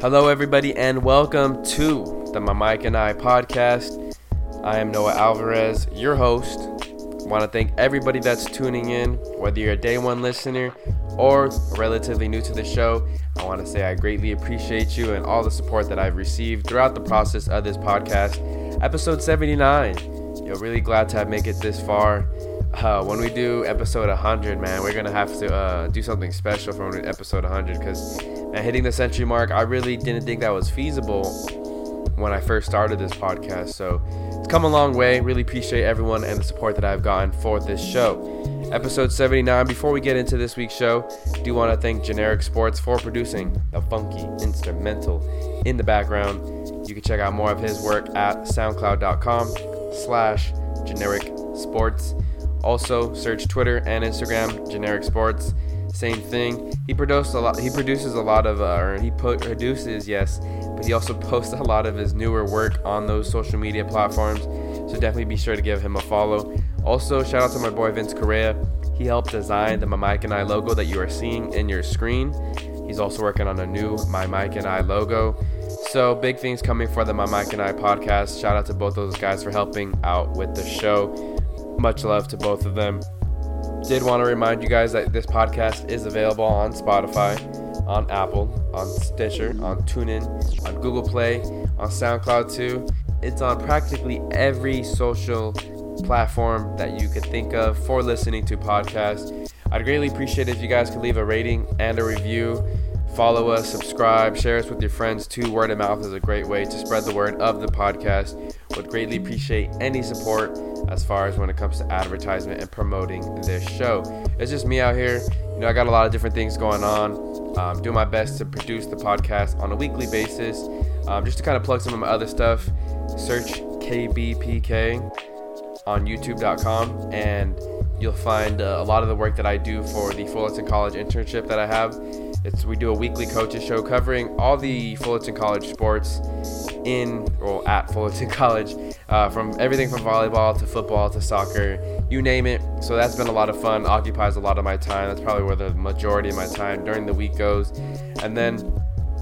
Hello, everybody, and welcome to the My Mike and I podcast. I am Noah Alvarez, your host. I Want to thank everybody that's tuning in, whether you're a day one listener or relatively new to the show. I want to say I greatly appreciate you and all the support that I've received throughout the process of this podcast. Episode 79. You're really glad to have make it this far. Uh, when we do episode 100, man, we're gonna have to uh, do something special for episode 100 because hitting the century mark, I really didn't think that was feasible when I first started this podcast. So it's come a long way. Really appreciate everyone and the support that I've gotten for this show. Episode 79. Before we get into this week's show, do want to thank Generic Sports for producing the funky instrumental in the background. You can check out more of his work at soundcloud.com slash generic sports. Also, search Twitter and Instagram, Generic Sports. Same thing. He produced a lot. He produces a lot of, uh, or he put, produces, yes, but he also posts a lot of his newer work on those social media platforms. So definitely be sure to give him a follow. Also, shout out to my boy Vince Correa. He helped design the My Mike and I logo that you are seeing in your screen. He's also working on a new My Mike and I logo. So big things coming for the My Mike and I podcast. Shout out to both those guys for helping out with the show. Much love to both of them. Did want to remind you guys that this podcast is available on Spotify, on Apple, on Stitcher, on TuneIn, on Google Play, on SoundCloud too. It's on practically every social platform that you could think of for listening to podcasts. I'd greatly appreciate if you guys could leave a rating and a review. Follow us, subscribe, share us with your friends too. Word of mouth is a great way to spread the word of the podcast. Would greatly appreciate any support as far as when it comes to advertisement and promoting this show. It's just me out here. You know, I got a lot of different things going on. Um, doing my best to produce the podcast on a weekly basis. Um, just to kind of plug some of my other stuff. Search KBPK on YouTube.com and you'll find uh, a lot of the work that I do for the Fullerton College internship that I have. It's we do a weekly coaches show covering all the Fullerton College sports in or at Fullerton College, uh, from everything from volleyball to football to soccer, you name it. So that's been a lot of fun. Occupies a lot of my time. That's probably where the majority of my time during the week goes. And then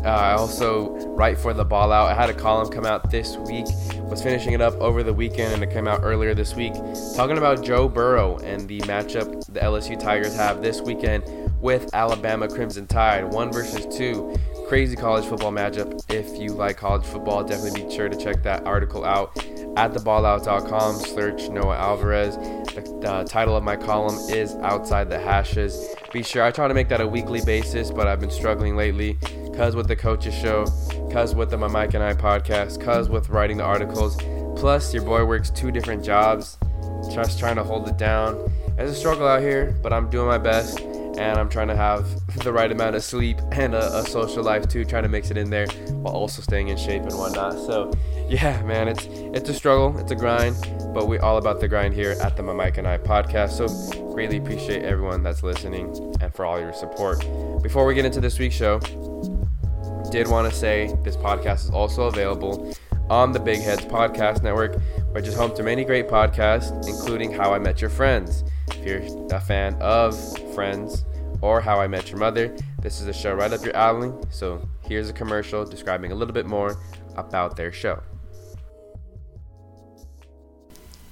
uh, I also write for the Ball Out. I had a column come out this week. Was finishing it up over the weekend, and it came out earlier this week, talking about Joe Burrow and the matchup the LSU Tigers have this weekend with Alabama Crimson Tide, one versus two. Crazy college football matchup. If you like college football, definitely be sure to check that article out at theballout.com. Search Noah Alvarez. The, the title of my column is Outside the Hashes. Be sure I try to make that a weekly basis, but I've been struggling lately because with the coaches show, because with the My Mike and I podcast, because with writing the articles. Plus, your boy works two different jobs, just trying to hold it down. It's a struggle out here, but I'm doing my best and I'm trying to have the right amount of sleep and a, a, social life too, trying to mix it in there while also staying in shape and whatnot. So, yeah, man, it's it's a struggle, it's a grind, but we're all about the grind here at the My Mike and I podcast. So, greatly appreciate everyone that's listening and for all your support. Before we get into this week's show, did want to say this podcast is also available on the Big Heads Podcast Network, which is home to many great podcasts, including How I Met Your Friends. If you're a fan of Friends or How I Met Your Mother, this is a show right up your alley. So here's a commercial describing a little bit more about their show.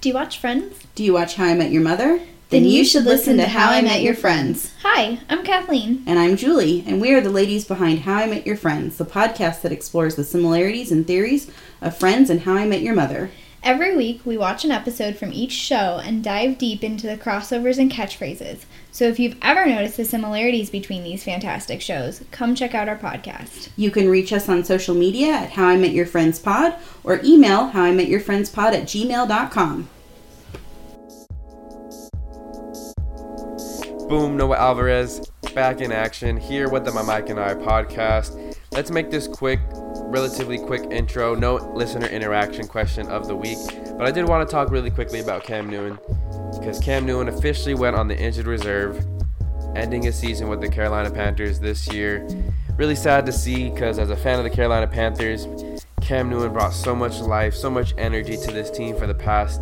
Do you watch Friends? Do you watch How I Met Your Mother? Then, you should listen to How I Met Your Friends. Hi, I'm Kathleen. And I'm Julie, and we are the ladies behind How I Met Your Friends, the podcast that explores the similarities and theories of Friends and How I Met Your Mother. Every week, we watch an episode from each show and dive deep into the crossovers and catchphrases. So if you've ever noticed the similarities between these fantastic shows, come check out our podcast. You can reach us on social media at How I Met Your Friends Pod or email How I Met Your Friends Pod at gmail.com. Boom, Noah Alvarez back in action here with the My Mike and I podcast. Let's make this quick, relatively quick intro. No listener interaction question of the week, but I did want to talk really quickly about Cam Newton because Cam Newton officially went on the injured reserve, ending his season with the Carolina Panthers this year. Really sad to see because as a fan of the Carolina Panthers, Cam Newton brought so much life, so much energy to this team for the past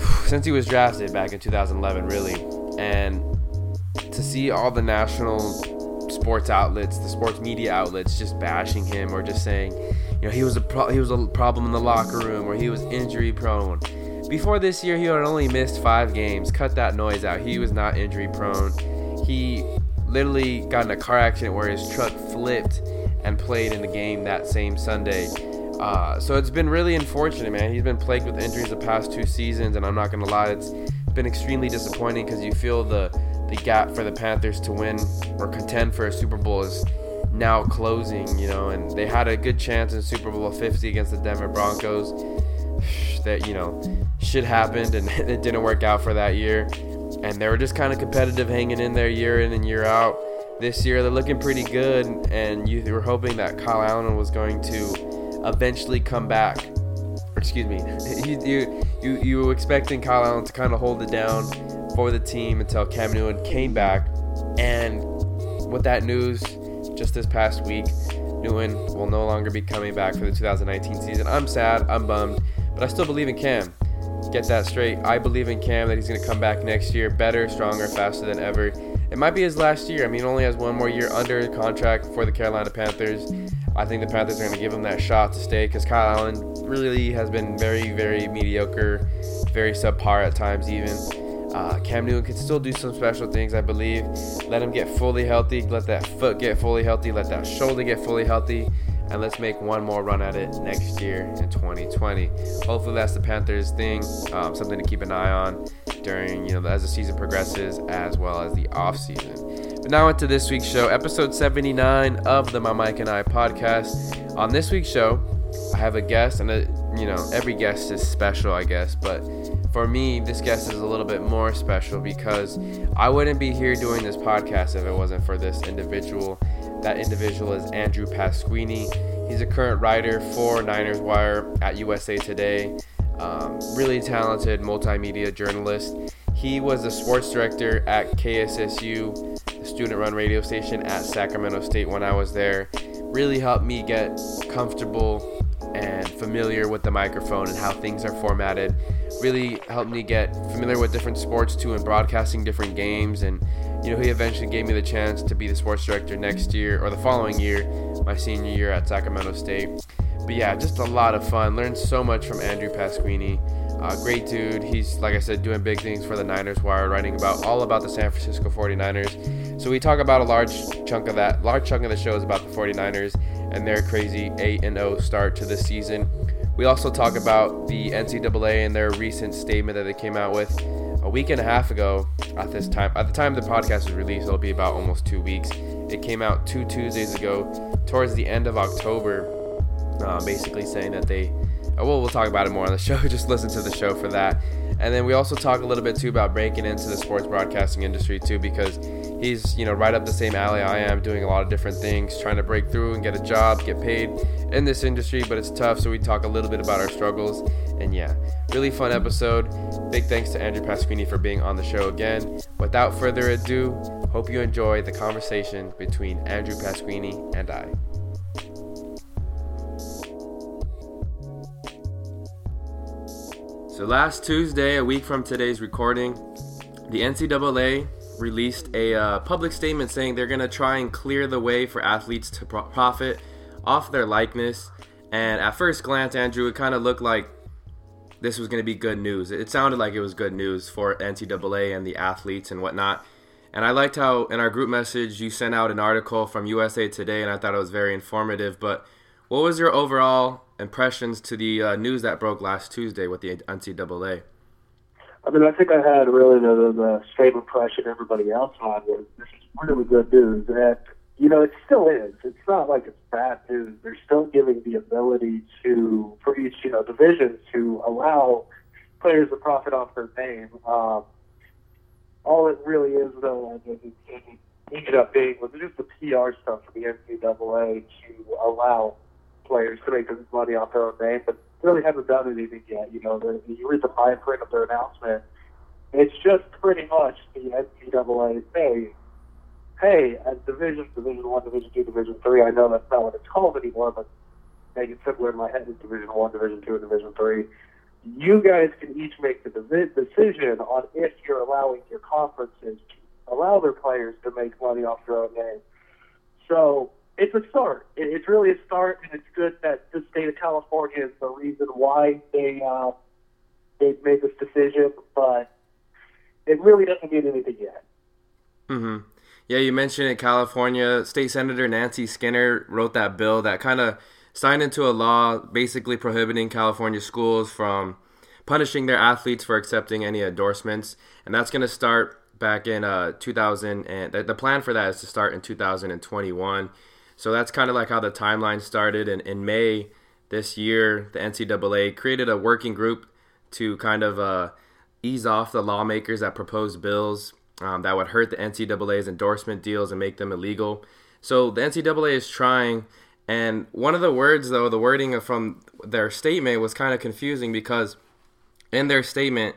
since he was drafted back in 2011, really and to see all the national sports outlets, the sports media outlets, just bashing him or just saying, you know, he was a pro- he was a problem in the locker room or he was injury prone. Before this year, he had only missed five games. Cut that noise out. He was not injury prone. He literally got in a car accident where his truck flipped and played in the game that same Sunday. Uh, so it's been really unfortunate, man. He's been plagued with injuries the past two seasons, and I'm not gonna lie, it's been extremely disappointing because you feel the the gap for the Panthers to win or contend for a Super Bowl is now closing, you know, and they had a good chance in Super Bowl 50 against the Denver Broncos. That you know shit happened and it didn't work out for that year, and they were just kind of competitive, hanging in there year in and year out. This year they're looking pretty good, and you were hoping that Kyle Allen was going to eventually come back. Excuse me, you you you, you were expecting Kyle Allen to kind of hold it down for the team until Cam Newton came back, and with that news just this past week, Newton will no longer be coming back for the 2019 season. I'm sad, I'm bummed, but I still believe in Cam. Get that straight. I believe in Cam that he's going to come back next year better, stronger, faster than ever. It might be his last year. I mean, he only has one more year under contract for the Carolina Panthers. I think the Panthers are going to give him that shot to stay because Kyle Allen really has been very, very mediocre, very subpar at times, even. Uh, Cam Newton can still do some special things, I believe. Let him get fully healthy. Let that foot get fully healthy. Let that shoulder get fully healthy. And let's make one more run at it next year in 2020. Hopefully, that's the Panthers thing. Um, something to keep an eye on during, you know, as the season progresses, as well as the off season. But now into this week's show, episode 79 of the My Mike and I podcast. On this week's show, I have a guest, and a, you know, every guest is special, I guess, but for me, this guest is a little bit more special because I wouldn't be here doing this podcast if it wasn't for this individual. That individual is Andrew Pasquini. He's a current writer for Niners Wire at USA Today. Um, really talented multimedia journalist. He was the sports director at KSSU, the student run radio station at Sacramento State when I was there. Really helped me get comfortable and familiar with the microphone and how things are formatted. Really helped me get familiar with different sports too and broadcasting different games. And, you know, he eventually gave me the chance to be the sports director next year or the following year, my senior year at Sacramento State. But yeah, just a lot of fun. Learned so much from Andrew Pasquini. Uh, great dude. He's, like I said, doing big things for the Niners Wire, writing about all about the San Francisco 49ers. So we talk about a large chunk of that. Large chunk of the show is about the 49ers and their crazy 8 and 0 start to the season. We also talk about the NCAA and their recent statement that they came out with a week and a half ago at this time. At the time the podcast was released, it'll be about almost two weeks. It came out two Tuesdays ago, towards the end of October, uh, basically saying that they. Uh, well, we'll talk about it more on the show. Just listen to the show for that. And then we also talk a little bit too about breaking into the sports broadcasting industry too, because he's you know right up the same alley I am, doing a lot of different things, trying to break through and get a job, get paid in this industry, but it's tough. So we talk a little bit about our struggles, and yeah, really fun episode. Big thanks to Andrew Pasquini for being on the show again. Without further ado, hope you enjoy the conversation between Andrew Pasquini and I. So last Tuesday, a week from today's recording, the NCAA released a uh, public statement saying they're going to try and clear the way for athletes to pro- profit off their likeness. And at first glance, Andrew, it kind of looked like this was going to be good news. It sounded like it was good news for NCAA and the athletes and whatnot. And I liked how in our group message you sent out an article from USA Today, and I thought it was very informative. But what was your overall impressions to the uh, news that broke last Tuesday with the NCAA? I mean, I think I had really the, the same impression everybody else had was this is really good news. And, you know, it still is. It's not like it's bad news. They're still giving the ability to, for each, you know, division to allow players to profit off their name. Um, all it really is, though, it, it, it ended up being was just the PR stuff for the NCAA to allow players to make money off their own name, but really haven't done anything yet. You know, the, you read the fine print of their announcement. It's just pretty much the NCAA saying, "Hey, as Division, Division One, Division Two, Division Three, I know that's not what it's called anymore, but make it simpler in my head is Division One, Division Two, and Division Three. You guys can each make the divi- decision on if you're allowing your conferences to allow their players to make money off their own name. So it's a start. It- It's really a start, and it's good that the state of California is the reason why they uh, they made this decision. But it really doesn't mean anything yet. hmm Yeah, you mentioned it. California State Senator Nancy Skinner wrote that bill that kind of signed into a law basically prohibiting California schools from punishing their athletes for accepting any endorsements, and that's going to start back in uh, 2000. And the plan for that is to start in 2021. So that's kind of like how the timeline started. And in May this year, the NCAA created a working group to kind of uh, ease off the lawmakers that proposed bills um, that would hurt the NCAA's endorsement deals and make them illegal. So the NCAA is trying. And one of the words, though, the wording from their statement was kind of confusing because in their statement,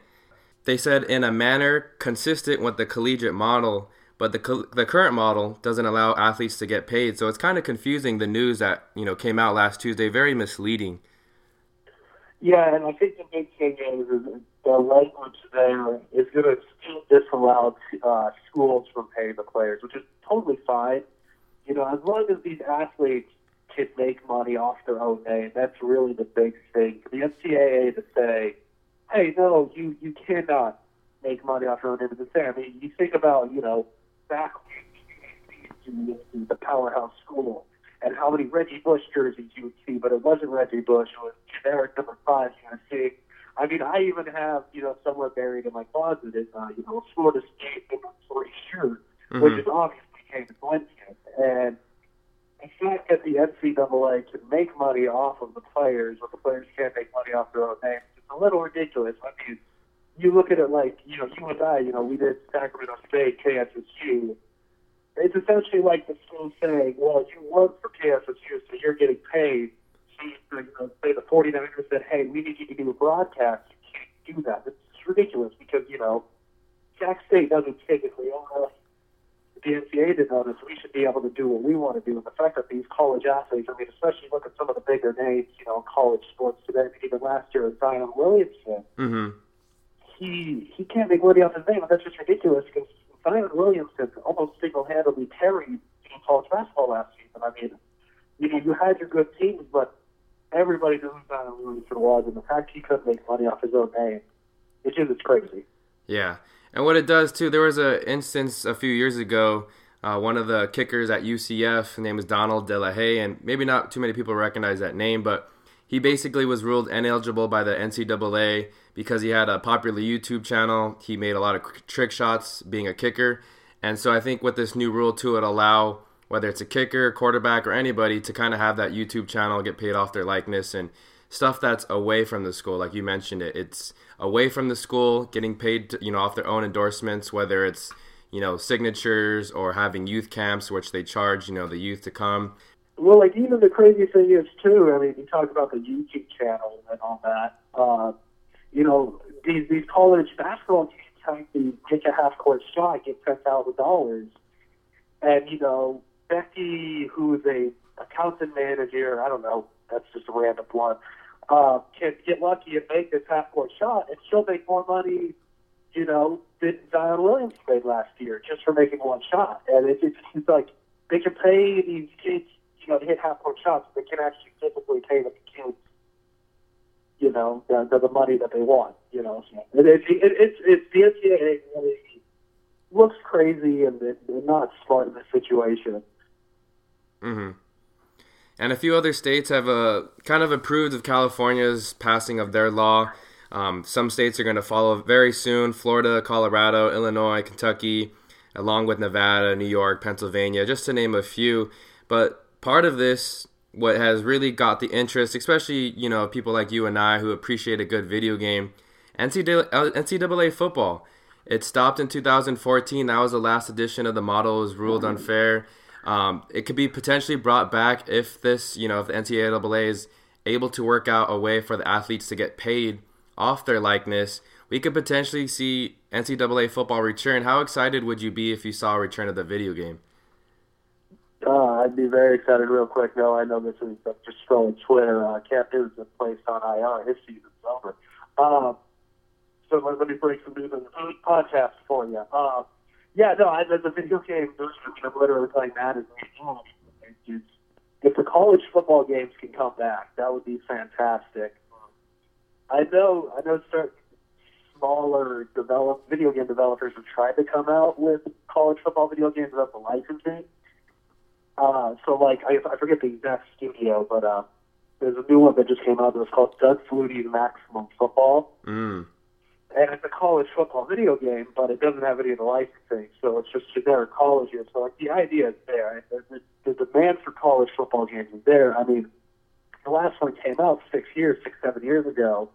they said in a manner consistent with the collegiate model, but the, the current model doesn't allow athletes to get paid. So it's kind of confusing the news that you know came out last Tuesday, very misleading. Yeah, and I think the big thing is, is the language there is going to still disallow uh, schools from paying the players, which is totally fine. You know, as long as these athletes can make money off their own name, that's really the big thing. For the NCAA to say, hey, no, you, you cannot make money off your own name is insane. I mean, you think about, you know, back in the powerhouse school and how many Reggie Bush jerseys you would see, but it wasn't Reggie Bush. It was generic number five you would see. I mean, I even have, you know, somewhere buried in my closet is, uh, you know, Florida State number three shirt, which is obviously Jameis Winston. And the fact that the NCAA can make money off of the players, but the players can't make money off their own names, it's a little ridiculous. I mean, you look at it like, you know, you and I, you know, we did Sacramento State, KSSU. It's essentially like the school saying, well, you work for KSSU, so you're getting paid. So, you know, say the 49ers said, hey, we need you to do a broadcast. You can't do that. It's ridiculous because, you know, Sac State doesn't typically own us. The NCAA didn't own us. We should be able to do what we want to do. And the fact that these college athletes, I mean, especially look at some of the bigger names, you know, college sports today, even last year, Zion Williamson hmm he he can't make money off his name, and that's just ridiculous because Zion Williamson almost single-handedly carried you know, college basketball last season. I mean, you know, you had your good teams, but everybody knew who Zion Williamson was, and the fact he couldn't make money off his own name, it's just it's crazy. Yeah, and what it does too, there was an instance a few years ago. Uh, one of the kickers at UCF, his name is Donald De La Haye, and maybe not too many people recognize that name, but he basically was ruled ineligible by the NCAA because he had a popular YouTube channel. He made a lot of trick shots being a kicker, and so I think with this new rule too, it allow whether it's a kicker, quarterback, or anybody to kind of have that YouTube channel get paid off their likeness and stuff that's away from the school. Like you mentioned it, it's away from the school, getting paid, you know, off their own endorsements, whether it's you know signatures or having youth camps, which they charge you know the youth to come. Well, like even the crazy thing is too. I mean, you talk about the YouTube channel and all that. Uh, you know, these these college basketball teams have to take a half court shot, get ten thousand dollars, and you know Becky, who's a accountant manager, I don't know, that's just a random one, uh, can get lucky and make this half court shot, and she'll make more money, you know, than Zion Williams made last year just for making one shot. And it's, it's, it's like they can pay these kids, you know, to hit half court shots. But they can actually typically pay the kids, you know, the, the, the money that they want. You know, it, it, it, it's it's the NCAA really looks crazy and, and, and not smart in the situation. hmm And a few other states have uh, kind of approved of California's passing of their law. Um, some states are going to follow very soon Florida, Colorado, Illinois, Kentucky, along with Nevada, New York, Pennsylvania, just to name a few. But part of this, what has really got the interest, especially you know people like you and I who appreciate a good video game, NCAA, NCAA football. It stopped in 2014. That was the last edition of the model. It was ruled unfair. Um, it could be potentially brought back if this, you know, if the NCAA is able to work out a way for the athletes to get paid off their likeness. We could potentially see NCAA football return. How excited would you be if you saw a return of the video game? Uh, I'd be very excited real quick. No, I know this is I'm just scrolling Twitter. Uh, Cam Newton's been placed on IR. His season's over. Um, so let, let me break some news on the podcast for you. Um, yeah, no, I, the, video game, I'm literally playing Madden. it's, if the college football games can come back, that would be fantastic. I know, I know certain smaller develop video game developers have tried to come out with college football video games without the licensing. Uh, so like I, I forget the exact studio, but uh, there's a new one that just came out that was called Doug Flutie's Maximum Football, Mm. and it's a college football video game, but it doesn't have any of the licensing, so it's just generic college games. So like the idea is there, the, the, the demand for college football games is there. I mean, the last one came out six years, six seven years ago.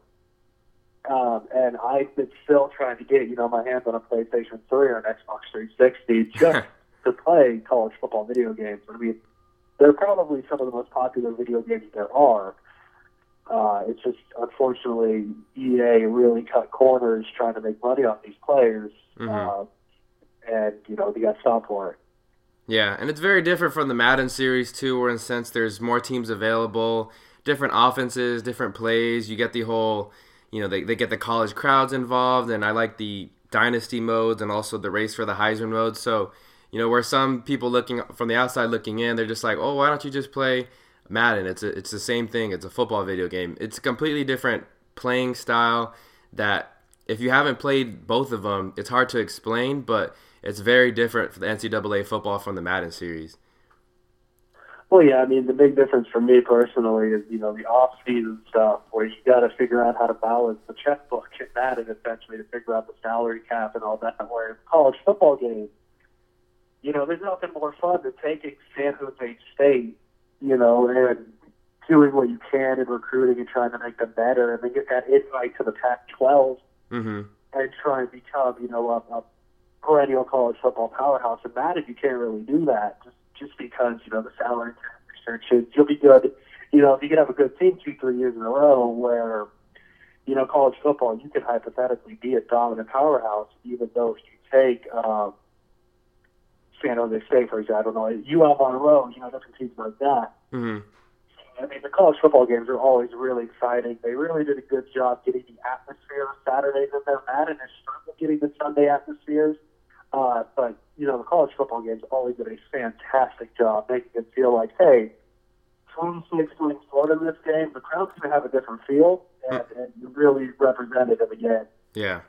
Um, and I've been still trying to get, you know, my hands on a PlayStation 3 or an Xbox 360 just to play college football video games. I mean, they're probably some of the most popular video games there are. Uh, it's just unfortunately EA really cut corners trying to make money on these players, Mhm. uh, and you know they got stopped for it. Yeah, and it's very different from the Madden series too, where in a sense there's more teams available, different offenses, different plays. You get the whole, you know, they, they get the college crowds involved, and I like the dynasty modes and also the race for the Heisman mode. So, you know, where some people looking from the outside looking in, they're just like, oh, why don't you just play Madden? It's a, it's the same thing. It's a football video game. It's a completely different playing style that if you haven't played both of them, it's hard to explain, but it's very different for the NCAA football from the Madden series. Well, yeah, I mean the big difference for me personally is you know the off-season stuff where you got to figure out how to balance the checkbook and that, and essentially to figure out the salary cap and all that. Where college football games, you know, there's nothing more fun than taking San Jose State, you know, and doing what you can in recruiting and trying to make them better, and then get that invite to the Pac-12 Mm-hmm. and try and become, you know, a, a perennial college football powerhouse. And Madden, you can't really do that just just because you know the salary cap restrictions. You'll be good, you know, if you can have a good team two, three years in a row where. You know, college football, you could hypothetically be a dominant powerhouse, even though if you take um, San Jose State, for example, I don't know, UL Monroe, you know, different teams like that. Mm-hmm. I mean, the college football games are always really exciting. They really did a good job getting the atmosphere of Saturdays in there. Madden is struggled getting the Sunday atmospheres. Uh, but, you know, the college football games always did a fantastic job making it feel like, hey, 26 playing Florida in this game, the crowd's going to have a different feel, and, and you really represented them again. Yeah.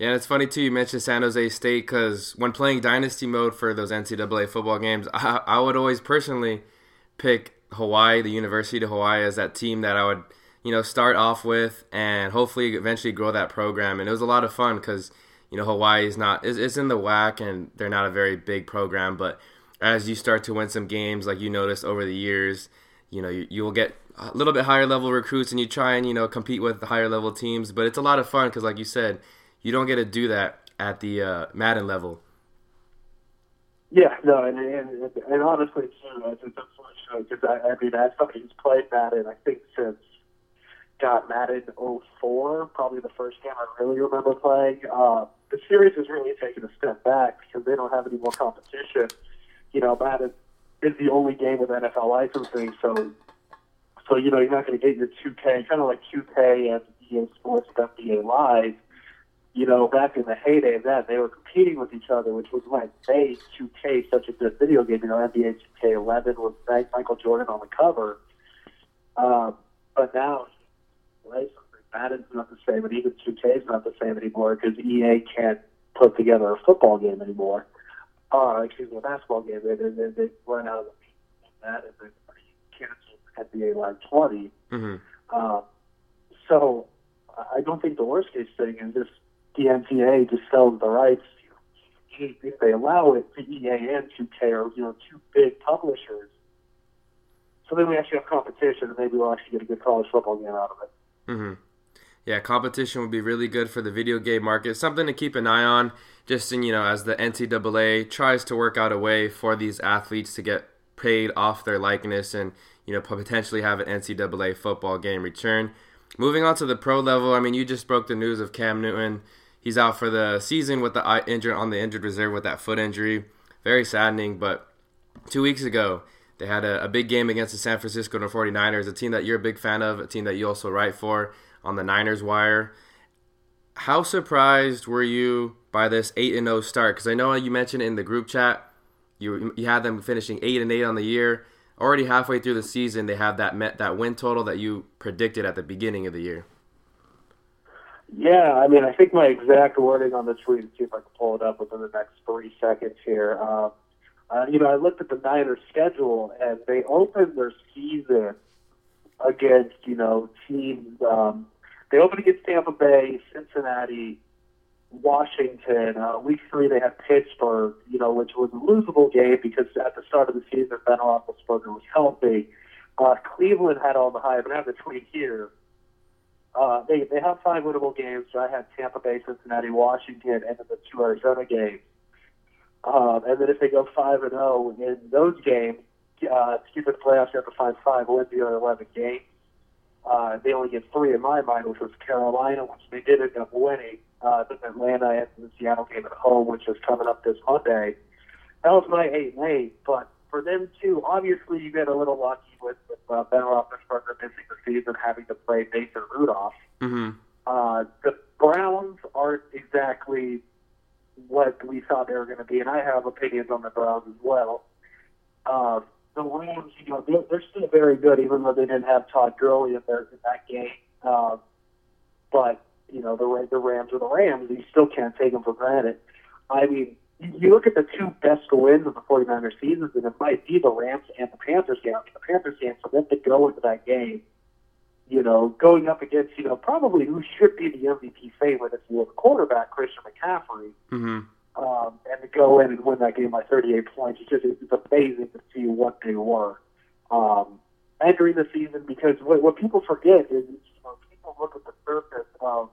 Yeah, it's funny too. You mentioned San Jose State because when playing Dynasty mode for those NCAA football games, I, I would always personally pick Hawaii, the University of Hawaii, as that team that I would, you know, start off with and hopefully eventually grow that program. And it was a lot of fun because, you know, Hawaii is not is it's in the WAC and they're not a very big program, but as you start to win some games, like you noticed over the years, you know, you, you will get a little bit higher level recruits and you try and, you know, compete with the higher level teams. But it's a lot of fun because, like you said, you don't get to do that at the uh, Madden level. Yeah, no, and and, and honestly, too, it's, it's unfortunate because I, I mean, as somebody who's played Madden, I think since got Madden 04, probably the first game I really remember playing. Uh, the series has really taken a step back because they don't have any more competition. You know, Madden is the only game with NFL licensing, so so you know you're not going to get your 2K, kind of like 2K and EA Sports and NBA Live you know, back in the heyday of that, they were competing with each other, which was what made 2K such a good video game. You know, NBA 2K11 with Michael Jordan on the cover. Um, but now, Madden's not the same, and even 2K is not the same anymore because EA can't put together a football game anymore. Uh, excuse me, a basketball game. They, they, they, they run out of the that and they canceled NBA Live 20. Mm-hmm. Um, so I don't think the worst case thing is just NCAA just sells the rights. If they allow it to EA and 2K or you know two big publishers, so then we actually have competition, and maybe we'll actually get a good college football game out of it. Mm-hmm. Yeah, competition would be really good for the video game market. Something to keep an eye on, just in you know, as the NCAA tries to work out a way for these athletes to get paid off their likeness and you know potentially have an NCAA football game return. Moving on to the pro level, I mean, you just broke the news of Cam Newton. He's out for the season with the injured on the injured reserve with that foot injury. Very saddening, but two weeks ago, they had a, a, big game against the San Francisco 49ers, a team that you're a big fan of, a team that you also write for on the Niners Wire. How surprised were you by this 8 0 start? Because I know you mentioned in the group chat You you had them finishing eight and eight on the year. Already halfway through the season, they have that met that win total that you predicted at the beginning of the year. Yeah, I mean, I think my exact wording on the tweet, see if I can pull it up within the next three seconds here. Uh, uh, you know, I looked at the Niners schedule, and they opened their season against, you know, teams. Um, they opened against Tampa Bay, Cincinnati, Washington. Uh, week three, they had Pittsburgh, you know, which was a losable game because at the start of the season, Ben Roethlisberger was healthy. Uh, Cleveland had all the hype, and I have the tweet here. Uh, they they have five winnable games. So I had Tampa Bay, Cincinnati, Washington, and then the two Arizona games. Um, and then if they go five and zero in those games, uh, to keep the playoffs, you have to find five wins the other eleven games. Uh, they only get three in my mind, which was Carolina, which they did end up winning. Uh, then Atlanta and the Seattle game at home, which is coming up this Monday. That was my eight and eight. But for them too, obviously you get a little lucky with, with uh, Ben Roethlisberger missing the season, having to play Mason Rudolph. Mm-hmm. Uh, the Browns aren't exactly what we thought they were going to be, and I have opinions on the Browns as well. Uh, the Rams, you know, they're, they're still very good, even though they didn't have Todd Gurley in, their, in that game. Uh, but you know, the the Rams are the Rams. You still can't take them for granted. I mean, you look at the two best wins of the 49ers seasons, and it might be the Rams and the Panthers game. The Panthers game, for them to go into that game, you know, going up against, you know, probably who should be the MVP favorite if you were the quarterback, Christian McCaffrey, Mm-hmm. um, and to go in and win that game by 38 points, it's just it's amazing to see what they were um, entering the season. Because what, what people forget is, you know, people look at the surface of,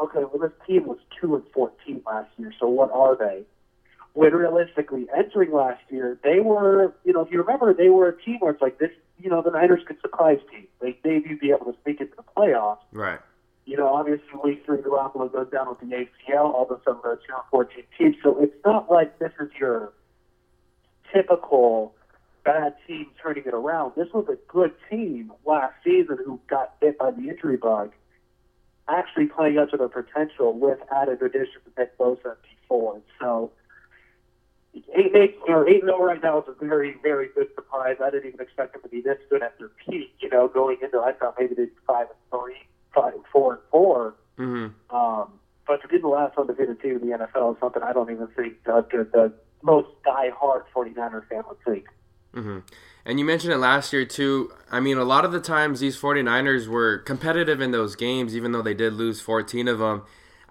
okay, well, this team was two and 14 last year, so what are they? When realistically, entering last year, they were, you know, if you remember, they were a team where it's like this, you know, the Niners could surprise teams. They maybe be able to sneak into the playoffs Right. you know, obviously week three, Garoppolo goes down with the ACL. All of a sudden, they're a two and fourteen team. So it's not like this is your typical bad team turning it around. This was a good team last season who got hit by the injury bug, actually playing up to their potential with added additions to Nick Bosa four. So. Eight eight or eight zero right now is a very very good surprise. I didn't even expect them to be this good at their peak. You know, going into I thought maybe they'd be five and three, five and four and four. Mm-hmm. Um, but to be the last undefeated team in the NFL is something I don't even think the, the, the most die-hard 49er fan would think. Mm-hmm. And you mentioned it last year too. I mean, a lot of the times these 49ers were competitive in those games, even though they did lose 14 of them.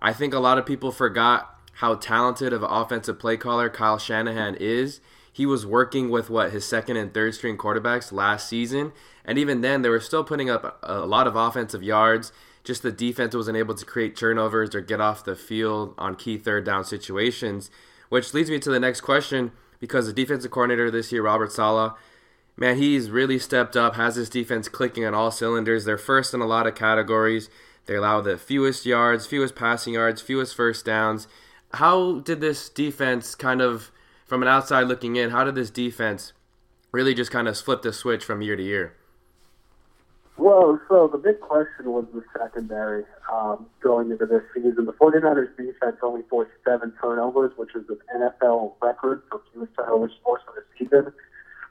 I think a lot of people forgot how talented of an offensive play caller Kyle Shanahan is. He was working with what his second and third string quarterbacks last season, and even then they were still putting up a lot of offensive yards. Just the defense wasn't able to create turnovers or get off the field on key third down situations, which leads me to the next question because the defensive coordinator this year, Robert Saleh, man, he's really stepped up, has his defense clicking on all cylinders. They're first in a lot of categories. They allow the fewest yards, fewest passing yards, fewest first downs. How did this defense kind of, from an outside looking in, how did this defense really just kind of flip the switch from year to year? Well, so the big question was the secondary um, going into this season. The 49ers defense only forced seven turnovers, which is an NFL record for fewest turnovers forced in a season.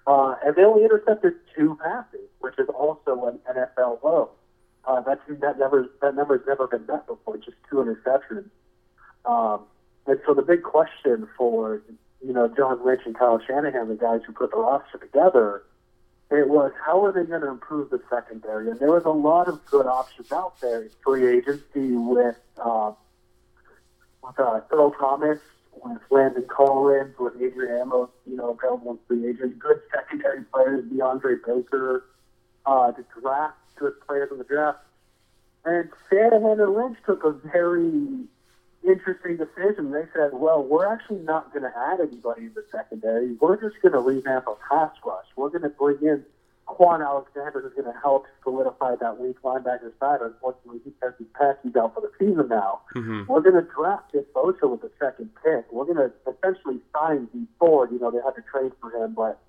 Uh, and they only intercepted two passes, which is also an NFL low. Uh, that's, that, never, that number's never been met before, just two interceptions. Um, and so the big question for, you know, John Lynch and Kyle Shanahan, the guys who put the roster together, it was how are they going to improve the secondary? And there was a lot of good options out there in free agency with, uh, with uh, Earl Thomas, with Landon Collins, with Adrian Amos, you know, available free agents. Good secondary players, DeAndre Baker, uh, the draft, good players in the draft. And Shanahan and Lynch took a very interesting decision. They said, well, we're actually not going to add anybody in the secondary. We're just going to revamp a pass rush. We're going to bring in Kwon Alexander, who's going to help solidify that weak linebacker side. Unfortunately, because he's passing out for the season now. Mm-hmm. We're going to draft Nick Bosa with the second pick. We're going to essentially sign Dee Ford. You know, they had to trade for him, but,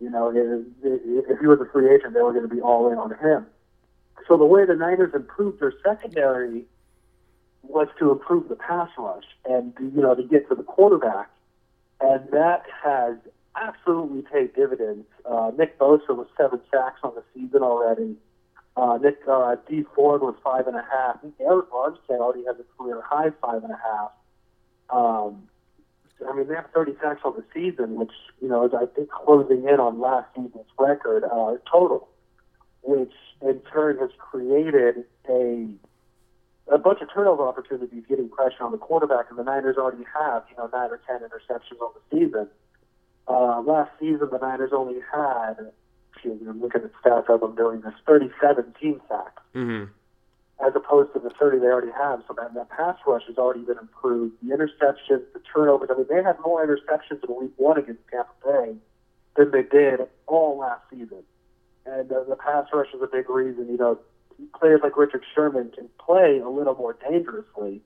you know, if he was a free agent, they were going to be all in on him. So the way the Niners improved their secondary was to improve the pass rush and you know to get to the quarterback, and that has absolutely paid dividends. Uh, Nick Bosa was seven sacks on the season already. Uh, Nick uh, Dee Ford was five and a half. Arik Armstead already has a career high five and a half. Um, I mean, they have 30 sacks on the season, which you know is I think closing in on last season's record uh, total, which in turn has created a a bunch of turnover opportunities, getting pressure on the quarterback, and the Niners already have you know nine or ten interceptions on the season. Uh, last season, the Niners only had, excuse me, I'm looking at stats as I'm doing this, 37 team sacks, Mm-hmm. as opposed to the 30 they already have. So that, that pass rush has already been improved. The interceptions, the turnovers, I mean, they had more interceptions in week one against Tampa Bay than they did all last season. And uh, the pass rush is a big reason, you know, players like Richard Sherman can play a little more dangerously,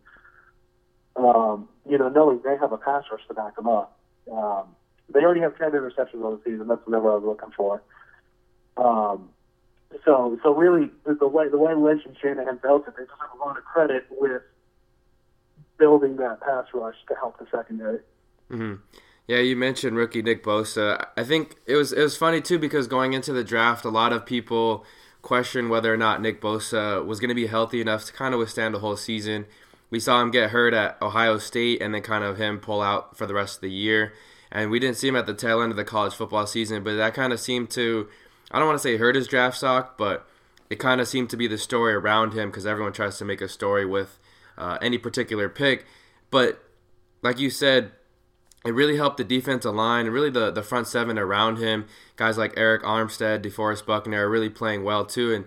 um, you know, knowing they have a pass rush to back them up. Um, they already have 10 interceptions on the season. That's the number I was looking for. Um, so, so really, the, way the way Lynch and Shanahan built it, they deserve a lot of credit with building that pass rush to help the secondary. Mm-hmm. Yeah, you mentioned rookie Nick Bosa. I think it was it was funny too because going into the draft, a lot of people questioned whether or not Nick Bosa was going to be healthy enough to kind of withstand the whole season. We saw him get hurt at Ohio State and then kind of him pull out for the rest of the year. And we didn't see him at the tail end of the college football season, but that kind of seemed to, I don't want to say hurt his draft stock, but it kind of seemed to be the story around him because everyone tries to make a story with uh, any particular pick. But like you said, it really helped the defensive line and really the, the front seven around him. Guys like Arik Armstead, DeForest Buckner are really playing well too. And,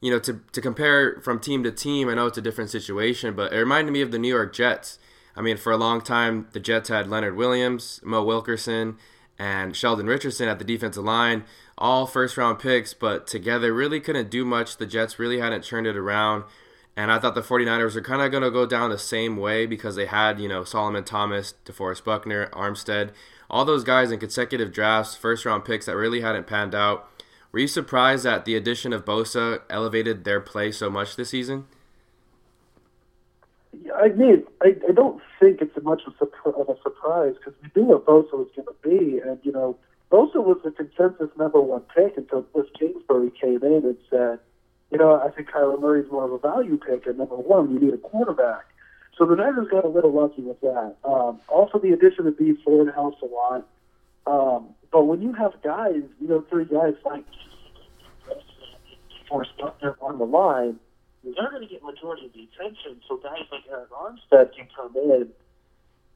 you know, to, to compare from team to team, I know it's a different situation, but it reminded me of the New York Jets. I mean, for a long time, the Jets had Leonard Williams, Mo Wilkerson, and Sheldon Richardson at the defensive line, all first round picks, but together really couldn't do much. The Jets really hadn't turned it around. And I thought the 49ers are kind of going to go down the same way because they had, you know, Solomon Thomas, DeForest Buckner, Armstead, all those guys in consecutive drafts, first round picks that really hadn't panned out. Were you surprised that the addition of Bosa elevated their play so much this season? Yeah, I mean, I, I don't think it's much of a, surprise because we knew what Bosa was going to be. And, you know, Bosa was the consensus number one pick until Cliff Kingsbury came in and said, you know, I think Kyler Murray's more of a value pick at number one. You need a quarterback. So the Niners got a little lucky with that. Um, also, the addition of Dee Ford helps a lot. Um, but when you have guys, you know, three guys like Buckner on the line, they're going to get majority of the attention. So guys like Arik Armstead can come in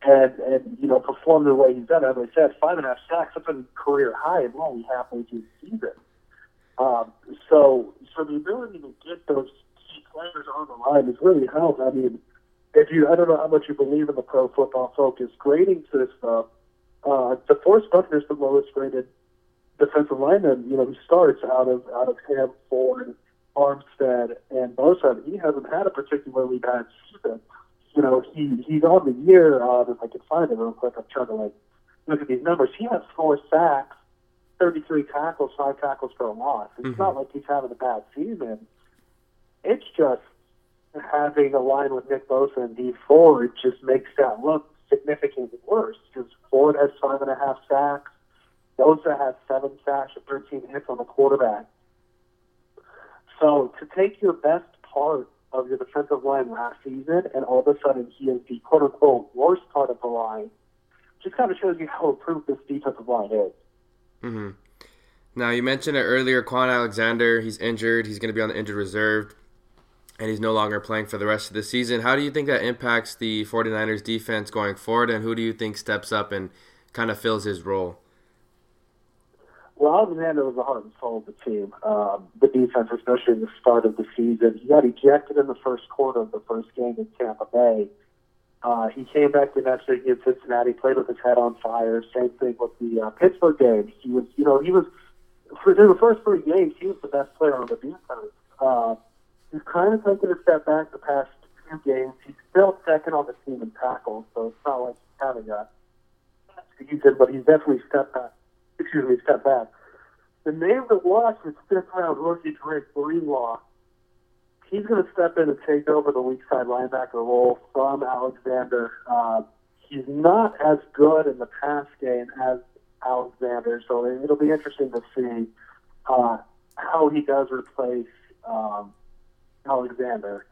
and and you know perform the way he's done. As I said, five and a half sacks, that's a career high, and only halfway through the season. Um, so so the ability to get those key players on the line is really helped. I mean, if you I don't know how much you believe in the Pro Football Focus grading system. Uh, DeForest Buckner's the lowest graded defensive lineman. You know, he starts out of out of Ham, Ford, Armstead, and Bosa. He hasn't had a particularly bad season. You know, he he's on the year. Uh, if I can find it real quick, I'm trying to like look at these numbers. He has four sacks, 33 tackles, five tackles for a loss. It's Mhm. not like he's having a bad season. It's just having a line with Nick Bosa and Dee Ford just makes that look significantly worse because Ford has five and a half sacks. Bosa has seven sacks and 13 hits on the quarterback. So to take your best part of your defensive line last season and all of a sudden he is the quote unquote worst part of the line just kind of shows you how improved this defensive line is. Mm-hmm. Now, you mentioned it earlier, Kwon Alexander, he's injured. He's going to be on the injured reserve, and he's no longer playing for the rest of the season. How do you think that impacts the 49ers defense going forward, and who do you think steps up and kind of fills his role? Well, Alexander was the heart and soul of the team. Um, the defense, especially in the start of the season, he got ejected in the first quarter of the first game in Tampa Bay. Uh, he came back the next week in Cincinnati, played with his head on fire. Same thing with the uh, Pittsburgh game. He was, you know, he was for the first three games, he was the best player on the defense. Uh, he's kind of taken a step back the past two games. He's still second on the team in tackles, so it's not like he's having a season, but he's definitely stepped back. Excuse me, step back. The name that watch is fifth round rookie Drake Greenlaw. He's going to step in and take over the weak side linebacker role from Alexander. Uh, he's not as good in the pass game as Alexander. So it'll be interesting to see uh, how he does replace um, Alexander.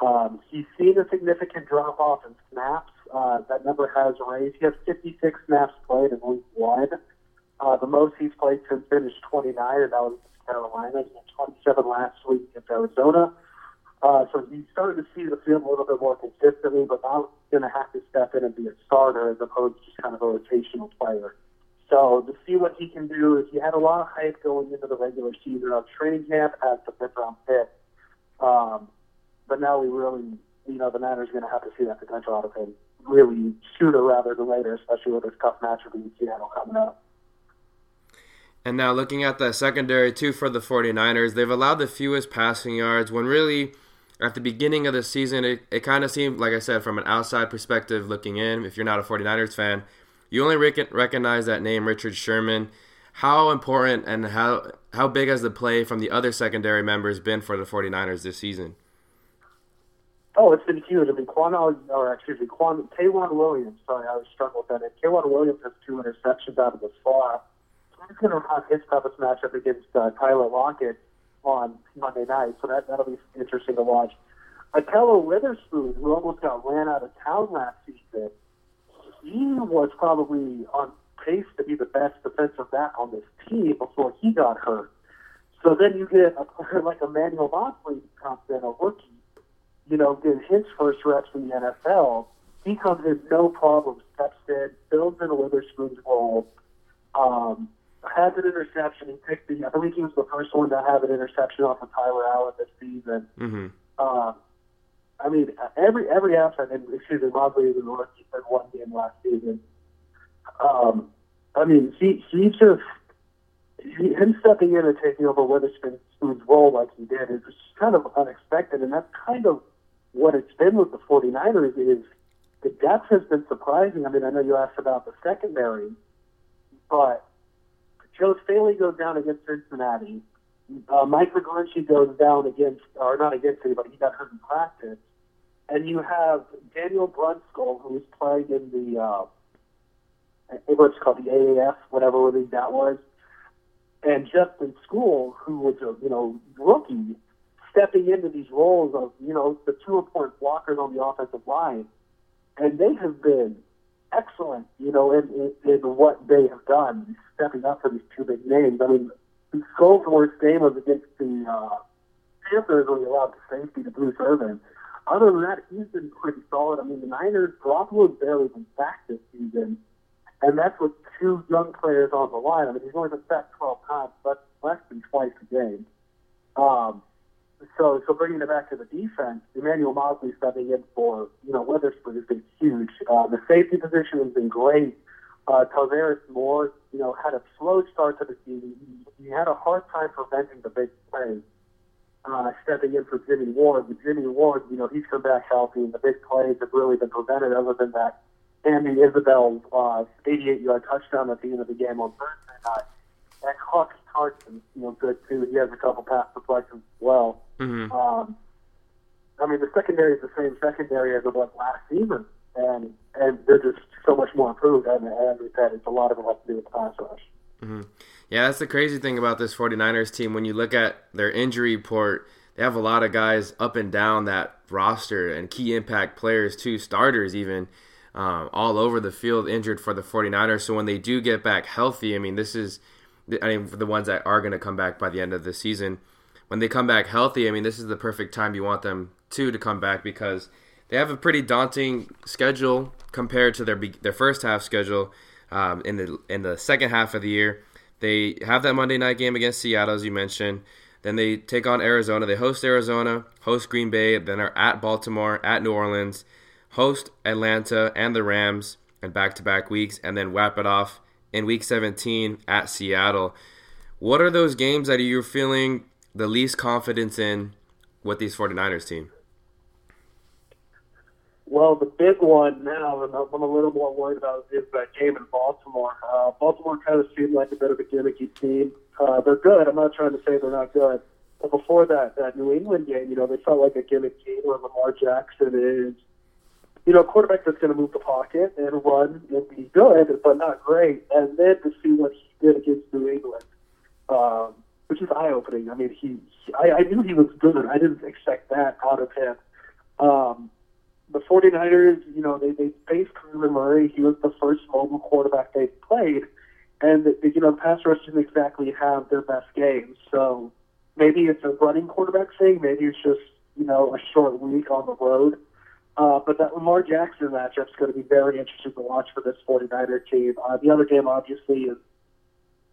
Um, he's seen a significant drop off in snaps. Uh, that number has raised. He has 56 snaps played in week one. Uh, the most he's played since finished 29, and that was Carolina. He had 27 last week against Arizona. Uh, so he's starting to see the field a little bit more consistently, but now he's going to have to step in and be a starter as opposed to just kind of a rotational player. So to see what he can do, he had a lot of hype going into the regular season of training camp as the fifth round pick. Um, but now we really, you know, the Niners are going to have to see that potential out of him really sooner rather than later, especially with this tough matchup in Seattle coming up. And now looking at the secondary too for the 49ers, they've allowed the fewest passing yards when really at the beginning of the season it, it kind of seemed like I said from an outside perspective looking in, if you're not a 49ers fan, you only rec- recognize that name Richard Sherman. How important and how how big has the play from the other secondary members been for the 49ers this season? Oh, it's been huge. I mean, Quan, or excuse me, Quan, K'Waun Williams. Sorry, I was struggling with that. K'Waun Williams has two interceptions out of the slot. He's going to have his toughest matchup against uh, Tyler Lockett on Monday night, so that that'll be interesting to watch. Ahkello Witherspoon, who almost got ran out of town last season, he was probably on pace to be the best defensive back on this team before he got hurt. So then you get a player like Emmanuel Moseley comes in, a rookie, you know, get his first reps in the NFL. He comes in no problem, steps in, fills in Witherspoon's role. Um, has an interception. He picked the, I believe he was the first one to have an interception off of Tyler Allen this season. Mm-hmm. Uh, I mean, every every aspect, and excuse me, in the rookie for one game last season. Um, I mean, he he just he, him stepping in and taking over Witherspoon's role like he did is just kind of unexpected, and that's kind of what it's been with the 49ers is the depth has been surprising. I mean, I know you asked about the secondary, but Joe Staley goes down against Cincinnati. Uh, Mike McGlinchey goes down against, or not against anybody, he got hurt in practice. And you have Daniel Brunskill, who is playing in the, uh, what's called the AAF, whatever league that was, and Justin Skule, who was a, you know, rookie, stepping into these roles of, you know, the two important blockers on the offensive line. And they have been excellent, you know, in, in, in what they have done, stepping up for these two big names. I mean, worst game was against the uh, Panthers when he allowed the safety to Bruce Irvin. Other than that, he's been pretty solid. I mean, the Niners, Garoppolo's barely been sacked this season, and that's with two young players on the line. I mean, he's only been sacked 12 times, but less than twice a game. Um, so, so bringing it back to the defense, Emmanuel Moseley stepping in for, you know, Witherspoon has been huge. Uh, the safety position has been great. Uh, Tarvarius Moore, you know, had a slow start to the season. He, had a hard time preventing the big plays. Uh, stepping in for Jimmy Ward, but Jimmy Ward, you know, he's come back healthy, and the big plays have really been prevented. Other than that, Andy Isabella's uh, 88-yard touchdown at the end of the game on Thursday night, and Hawks Carson, you know, good too. He has a couple pass deflections as well. Mm-hmm. Um, I mean, the secondary is the same secondary as it was last season, and and they're just so much more improved. And as we said, it's a lot of it has to do with the pass rush. Mm-hmm. Yeah, that's the crazy thing about this 49ers team. When you look at their injury report, they have a lot of guys up and down that roster and key impact players, too, starters even, um, all over the field injured for the 49ers. So when they do get back healthy, I mean, this is, I mean, for the ones that are going to come back by the end of the season, when they come back healthy, I mean, this is the perfect time you want them to to come back because they have a pretty daunting schedule compared to their their first half schedule um, in the in the second half of the year. They have that Monday night game against Seattle, as you mentioned. Then they take on Arizona. They host Arizona, host Green Bay, then are at Baltimore, at New Orleans, host Atlanta and the Rams, and back to back weeks, and then wrap it off in week 17 at Seattle. What are those games that you're feeling the least confidence in with these 49ers team? Well, the big one now, and I'm a little more worried about, is that game in Baltimore. Uh, Baltimore kind of seemed like a bit of a gimmicky team. Uh, they're good. I'm not trying to say they're not good. But before that, that New England game, you know, they felt like a gimmick team where Lamar Jackson is you know, a quarterback that's going to move the pocket and run and be good, but not great. And then to see what he did against New England, um, which is eye opening. I mean, he, he I, I knew he was good. I didn't expect that out of him. Um, the 49ers, you know, they, they faced Kyler Murray. He was the first mobile quarterback they played. And, you know, the pass rush didn't exactly have their best games. So maybe it's a running quarterback thing. Maybe it's just, you know, a short week on the road. Uh, but that Lamar Jackson matchup is going to be very interesting to watch for this 49er team. Uh, the other game, obviously, is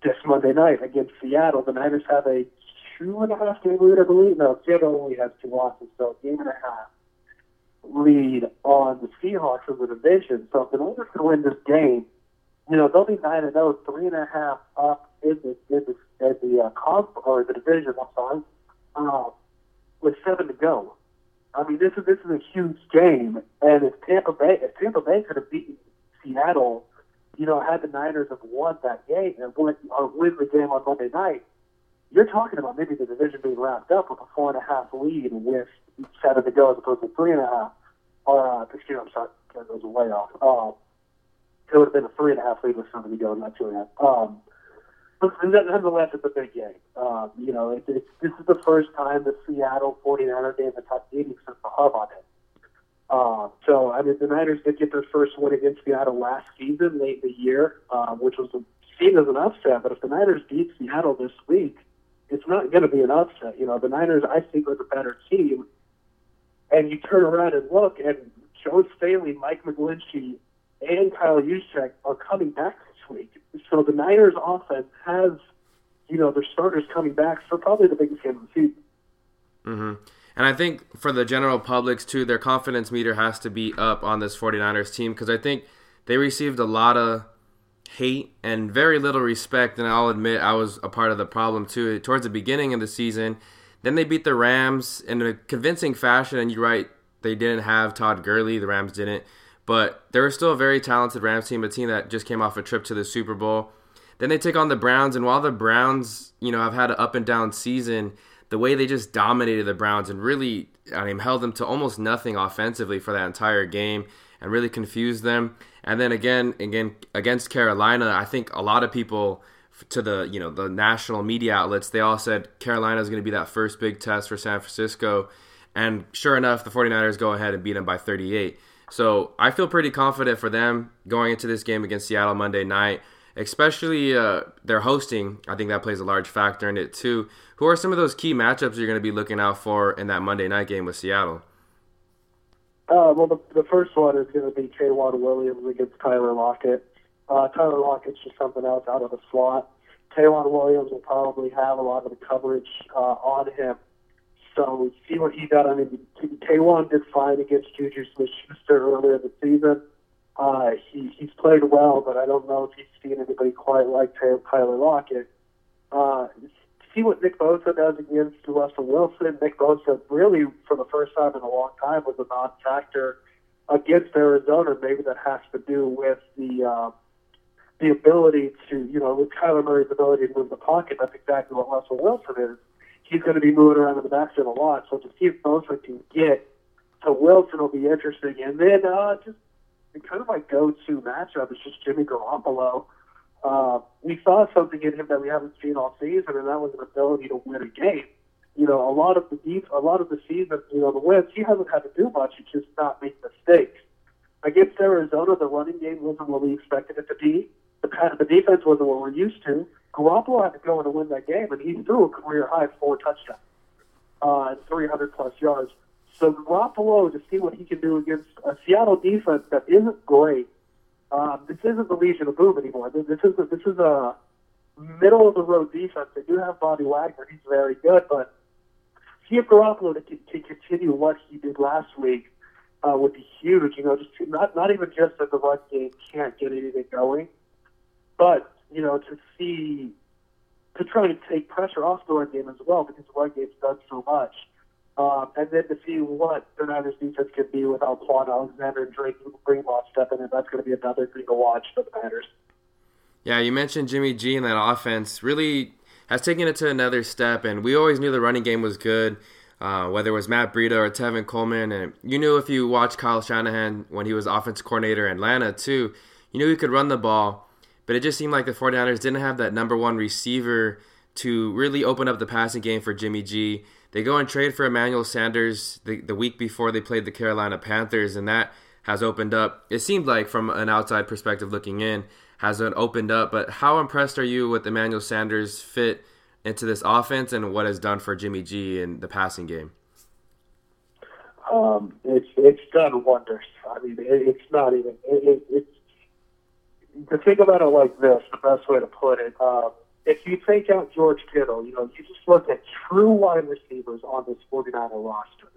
this Monday night against Seattle. The Niners have a two and a half game lead, I believe. No, Seattle only has two losses, so a game and a half lead on the Seahawks in the division. So if the Niners can win this game, you know they'll be nine and zero, three and a half up in the in the, in the uh, comp or the division. I'm sorry, uh, with seven to go. I mean, this is this is a huge game, and if Tampa Bay if Tampa Bay could have beaten Seattle, you know, had the Niners have won that game and win or win the game on Monday night, you're talking about maybe the division being wrapped up with a four and a half lead with seven to go as opposed to three and a half. Or uh, excuse me, I'm sorry, that was way off. Um, it would have been a three and a half lead with seven to go, not two and a half. Um, but nonetheless, it's a big game. Um, you know, it, it's this is the first time the Seattle 49er game has touched 80 since the hub on it. Uh, so, I mean, the Niners did get their first win against Seattle last season, late in the year, um, which was seen as an upset. But if the Niners beat Seattle this week, it's not going to be an upset. You know, the Niners, I think, are the better team. And you turn around and look, and Joe Staley, Mike McGlinchey, and Kyle Juszczyk are coming back week. So the Niners' offense has, you know, their starters coming back for probably the biggest game of the season. Mm-hmm. And I think for the general publics, too, their confidence meter has to be up on this 49ers team because I think they received a lot of hate and very little respect. And I'll admit I was a part of the problem too. Towards the beginning of the season, then they beat the Rams in a convincing fashion. And you're right, they didn't have Todd Gurley. The Rams didn't, but they were still a very talented Rams team, a team that just came off a trip to the Super Bowl. Then they take on the Browns, and while the Browns, you know, have had an up and down season, the way they just dominated the Browns and really, I mean, held them to almost nothing offensively for that entire game and really confused them. And then again, again against Carolina, I think a lot of people to the you know the national media outlets they all said Carolina is going to be that first big test for San Francisco. And sure enough, the 49ers go ahead and beat them by 38. So I feel pretty confident for them going into this game against Seattle Monday night, especially uh, their hosting. I think that plays a large factor in it too. Who are some of those key matchups you're going to be looking out for in that Monday night game with Seattle? Uh, well, the, the first one is going to be K'Waun Williams against Tyler Lockett. Uh, Tyler Lockett's just something else out of the slot. K'Waun Williams will probably have a lot of the coverage uh, on him. So see what he got. I mean, K'Waun did fine against Juju Smith-Schuster earlier in the season. Uh, he, he's played well, but I don't know if he's seen anybody quite like Tyler Lockett. Uh, see what Nick Bosa does against Russell Wilson. Nick Bosa really, for the first time in a long time, was a non-factor against Arizona. Maybe that has to do with the uh, the ability to, you know, with Kyler Murray's ability to move the pocket. That's exactly what Russell Wilson is. He's going to be moving around in the backfield a lot. So to see if Bosa can get to Wilson will be interesting. And then uh, just kind of my go-to matchup is just Jimmy Garoppolo uh, we saw something in him that we haven't seen all season, and that was an ability to win a game. You know, a lot of the deep, a lot of the season, you know, the wins, he hasn't had to do much. He just not make mistakes. Against Arizona, the running game wasn't what we expected it to be. The, the defense wasn't what we're used to. Garoppolo had to go in to win that game, and he threw a career high four touchdowns, uh, and 300 plus yards. So Garoppolo to see what he can do against a Seattle defense that isn't great, um, this isn't the Legion of Boom anymore. This is a, this is a middle of the road defense. They do have Bobby Wagner; he's very good, but see if Garoppolo to, to continue what he did last week uh, would be huge. You know, just not not even just that the run game can't get anything going, but you know to see to try to take pressure off the run game as well because the run game's done so much. Um, and then to see what the Niners defense can be without Kwon Alexander and Dre Greenlaw stepping in, that's going to be another thing to watch for the Niners. Yeah, you mentioned Jimmy G and that offense. Really has taken it to another step, and we always knew the running game was good. uh, whether it was Matt Breida or Tevin Coleman. And you knew if you watched Kyle Shanahan when he was offensive coordinator in Atlanta, too, you knew he could run the ball. But it just seemed like the 49ers didn't have that number one receiver to really open up the passing game for Jimmy G. They go and trade for Emmanuel Sanders the, the week before they played the Carolina Panthers, and that has opened up. It seemed like, from an outside perspective looking in, has opened up. But how impressed are you with Emmanuel Sanders' fit into this offense and what has done for Jimmy G in the passing game? Um, it's it's done wonders. I mean, it, it's not even it, it, it's to think about it like this. The best way to put it. Um, if you take out George Kittle, you know, you just look at true wide receivers on this 49er roster.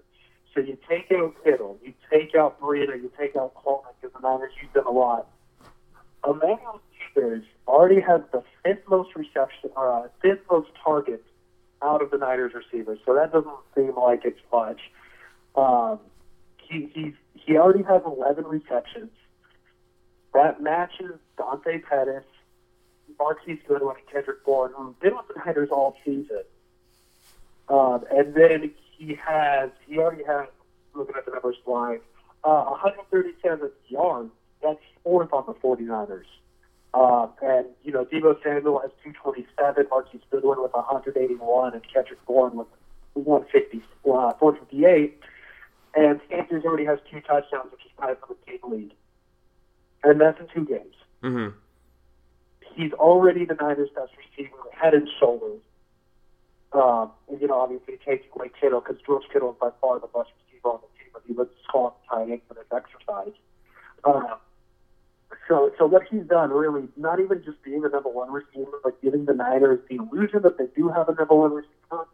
So you take out Kittle, you take out Breida, you take out Coleman because the Niners use them a lot. Emmanuel Sanders already has the fifth most reception, uh, fifth most targets out of the Niners receivers. So that doesn't seem like it's much. Um, he he he already has 11 receptions. That matches Dante Pettis Marquise Goodwin and Kendrick Bourne, who've been with the Niners all season. Um, and then he has, he already has, looking at the numbers line, uh, 137 yards. That's fourth on the 49ers. Um, and, you know, Deebo Samuel has 227, Marquise Goodwin with 181, and Kendrick Bourne with 150, uh, 458. And Sanders already has two touchdowns, which is tied for the team lead. And that's in two games. Mm-hmm he's already the Niners' best receiver, head and shoulders. Um, and, you know, obviously taking away Kittle because George Kittle is by far the best receiver on the team, but he looks call tight end for this exercise. Um, so, so what he's done really, not even just being the number one receiver, but giving the Niners the illusion that they do have a number one receiver.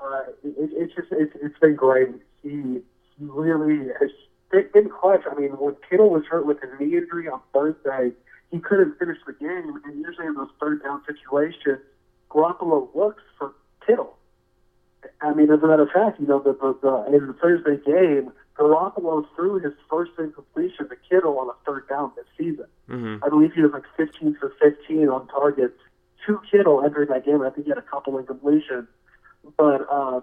Uh, it, it's just, it's, it's been great. He, he really has been clutch. I mean, when Kittle was hurt with his knee injury on Thursday, he couldn't finish the game. And usually in those third down situations, Garoppolo looks for Kittle. I mean, as a matter of fact, you know, the, the, the, in the Thursday game, Garoppolo threw his first incompletion to Kittle on a third down this season. Mm-hmm. I believe he was like 15 for 15 on target to Kittle entering that game. I think he had a couple incompletions. But uh,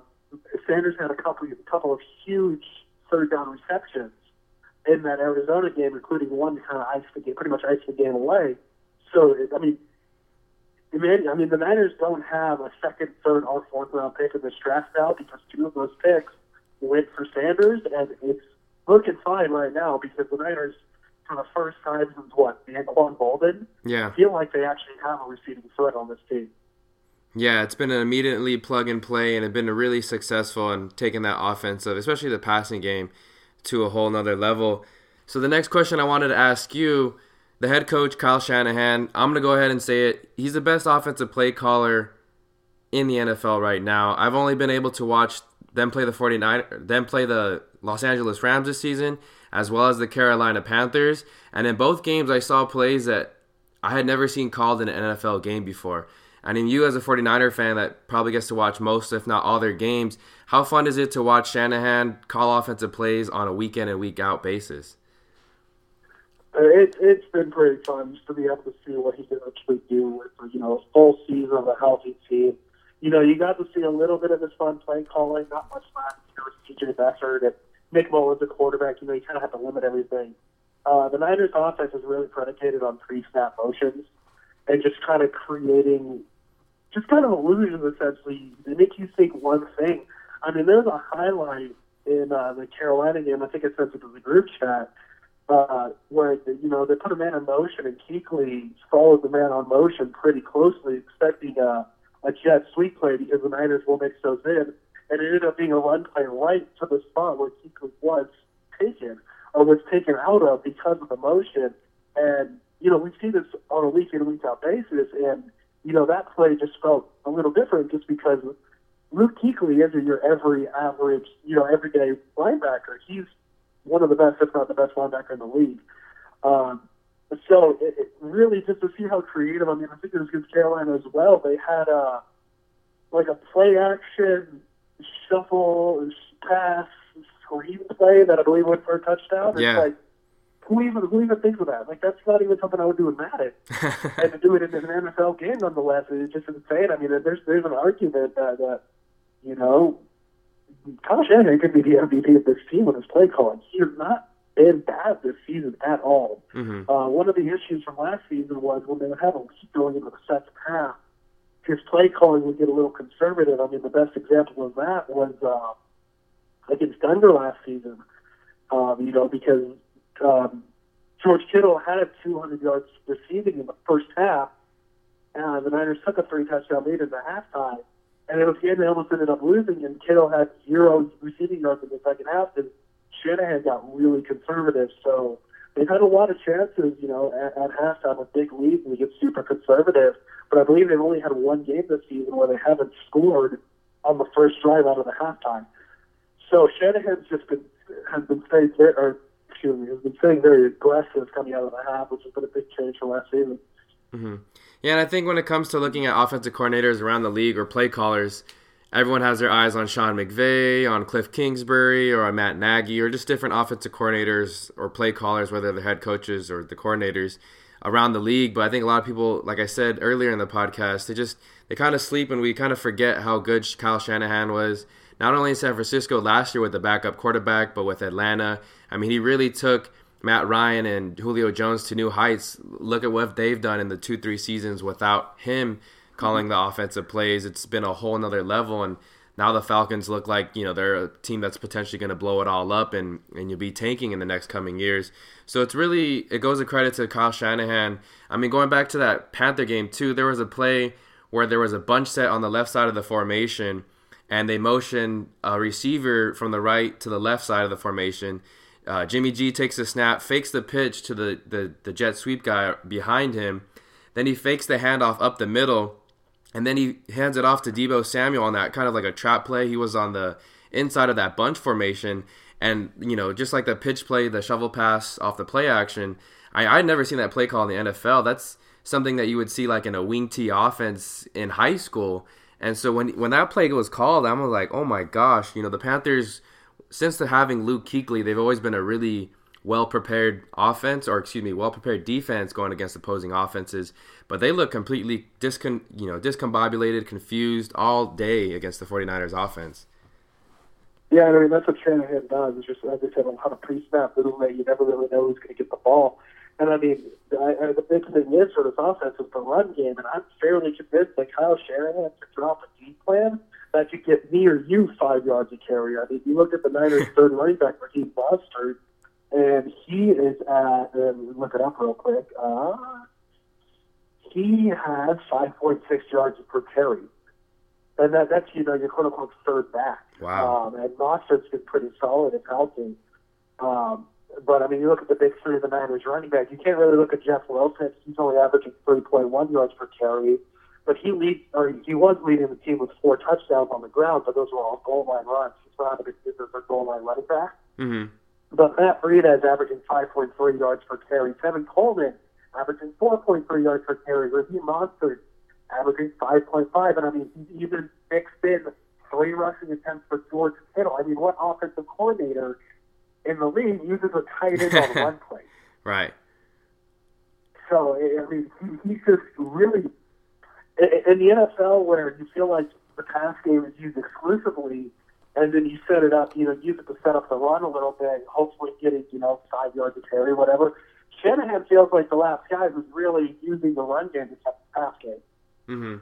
Sanders had a couple, a couple of huge third down receptions in that Arizona game, including one kind of ice the game, pretty much ice the game away. So, I mean, I mean, the Niners don't have a second, third, or fourth round pick in this draft now because two of those picks went for Sanders, and it's looking fine right now because the Niners, for the first time since what, Anquan Boldin, yeah, feel like they actually have a receiving threat on this team. Yeah, it's been an immediately plug and play, and it's been a really successful in taking that offensive, especially the passing game, to a whole nother level. So the next question I wanted to ask you, the head coach Kyle Shanahan, I'm gonna go ahead and say it. He's the best offensive play caller in the NFL right now. I've only been able to watch them play the 49 them play the Los Angeles Rams this season, as well as the Carolina Panthers. And in both games I saw plays that I had never seen called in an NFL game before. I mean, you as a 49er fan that probably gets to watch most, if not all, their games, how fun is it to watch Shanahan call offensive plays on a week in and week out basis? Uh, it, it's been pretty fun just to be able to see what he can actually do with, you know, a full season of a healthy team. You know, you got to see a little bit of his fun play calling, not much last year with CJ Beathard and Nick Mullens, the quarterback. You know, you kind of have to limit everything. Uh, the Niners' offense is really predicated on pre-snap motions and just kind of creating just kind of illusions, essentially. They make you think one thing. I mean, there's a highlight in uh, the Carolina game. I think it sent it to the group chat uh, where you know they put a man in motion and Kuechly followed the man on motion pretty closely, expecting a, a jet sweep play because the Niners will mix those in, and it ended up being a run play right to the spot where Kuechly was taken or was taken out of because of the motion. And you know we see this on a week in week out basis, and you know, that play just felt a little different just because Luke Kuechly isn't your every average, you know, everyday linebacker. He's one of the best, if not the best linebacker in the league. Um, so it, it really just to see how creative. I mean, I think it was against Carolina as well. They had a like a play action shuffle pass screen play that I believe went for a touchdown. Yeah. It's like who even who even thinks of that? Like that's not even something I would do in Madden, and to do it in an NFL game nonetheless is just insane. I mean, there's there's an argument that, that you know Kyle Shanahan could be the MVP of this team with his play calling. He has not been bad this season at all. Mm-hmm. Uh, one of the issues from last season was when they would have a lead going into the second half, his play calling would get a little conservative. I mean, the best example of that was uh, against Denver last season. Um, you know, because um, George Kittle had 200 yards receiving in the first half, and the Niners took a three touchdown lead in the halftime. And it was a game they almost ended up losing, and Kittle had zero receiving yards in the second half. And Shanahan got really conservative, so they've had a lot of chances, you know, at, at halftime with big leads and they get super conservative. But I believe they've only had one game this season where they haven't scored on the first drive out of the halftime. So Shanahan's just been has been staying very, or excuse me, has been staying very aggressive coming out of the half, which has been a big change from last season. Mm-hmm. Yeah, and I think when it comes to looking at offensive coordinators around the league or play callers, everyone has their eyes on Sean McVay, on Cliff Kingsbury, or on Matt Nagy, or just different offensive coordinators or play callers, whether they're head coaches or the coordinators around the league. But I think a lot of people, like I said earlier in the podcast, they just they kind of sleep and we kind of forget how good Kyle Shanahan was. Not only in San Francisco last year with the backup quarterback, but with Atlanta. I mean, he really took Matt Ryan and Julio Jones to new heights. Look at what they've done in the two, three seasons without him calling the offensive plays. It's been a whole nother level. And now the Falcons look like, you know, they're a team that's potentially going to blow it all up and, and you'll be tanking in the next coming years. So it's really, it goes a credit to Kyle Shanahan. I mean, going back to that Panther game, too, there was a play where there was a bunch set on the left side of the formation and they motion a receiver from the right to the left side of the formation. Uh, Jimmy G takes a snap, fakes the pitch to the, the, the jet sweep guy behind him. Then he fakes the handoff up the middle, and then he hands it off to Deebo Samuel on that kind of like a trap play. He was on the inside of that bunch formation, and you know, just like the pitch play, the shovel pass off the play action. I I'd never seen that play call in the NFL. That's something that you would see like in a wing T offense in high school. And so when when that play was called, I'm like, oh my gosh, you know, the Panthers, since the having Luke Kuechly, they've always been a really well prepared offense, or excuse me, well prepared defense going against opposing offenses. But they look completely discon, you know, discombobulated, confused all day against the 49ers offense. Yeah, I mean that's what Shanahan does. It's just as I said, a lot of pre-snap little. You never really know who's going to get the ball. And I mean, I, I, the big thing is for this offense is the run game, and I'm fairly convinced that Kyle Shanahan could drop a game plan that could get me or you five yards a carry. I mean, you look at the Niners' third running back, Raheem Mostert, and he is at, and look it up real quick, uh, he has 5.6 yards per carry. And that, that's, you know, your quote unquote third back. Wow. Um, and Mostert's been pretty solid and healthy. Um, but I mean, you look at the big three of the Niners running back. You can't really look at Jeff Wilson. He's only averaging 3.1 yards per carry, but he leads, or he was leading the team with four touchdowns on the ground. But those were all goal line runs. He's not a big for goal line running back. Mm-hmm. But Matt Breida is averaging 5.3 yards per carry. Tevin Coleman averaging 4.3 yards per carry. Raheem Mostert averaging 5.5. And I mean, he's even mixed in three rushing attempts for George Kittle. I mean, what offensive coordinator in the league uses a tight end on one play? Right. So, I mean, he, he's just really in the NFL where you feel like the pass game is used exclusively, and then you set it up, you know, use it to set up the run a little bit, hopefully getting, you know, five yards of carry, whatever. Shanahan feels like the last guy who's really using the run game to set the pass game. Mm-hmm.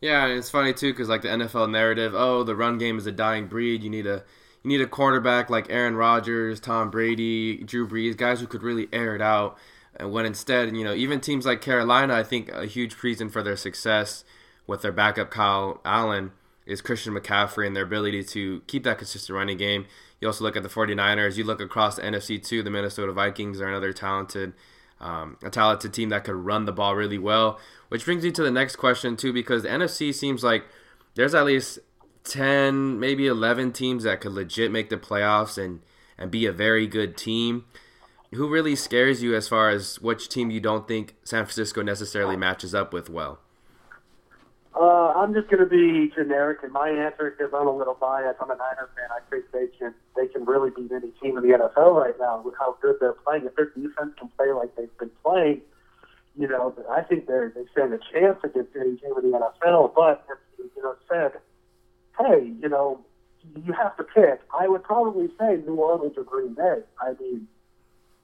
Yeah, and it's funny too because like the NFL narrative, oh, the run game is a dying breed. You need a you need a quarterback like Aaron Rodgers, Tom Brady, Drew Brees, guys who could really air it out. And when instead, you know, even teams like Carolina, I think a huge reason for their success with their backup Kyle Allen is Christian McCaffrey and their ability to keep that consistent running game. You also look at the 49ers. You look across the NFC too. The Minnesota Vikings are another talented, um, a talented team that could run the ball really well. Which brings me to the next question too, because the NFC seems like there's at least 10, maybe 11 teams that could legit make the playoffs and and be a very good team. Who really scares you as far as which team you don't think San Francisco necessarily matches up with well? Uh, I'm just going to be generic in my answer because I'm a little biased. I'm a Niners fan. I think they can they can really beat any team in the NFL right now with how good they're playing. If their defense can play like they've been playing, you know, I think they they stand a chance against any team in the NFL. But you know, said, hey, you know, you have to pick, I would probably say New Orleans or Green Bay. I mean,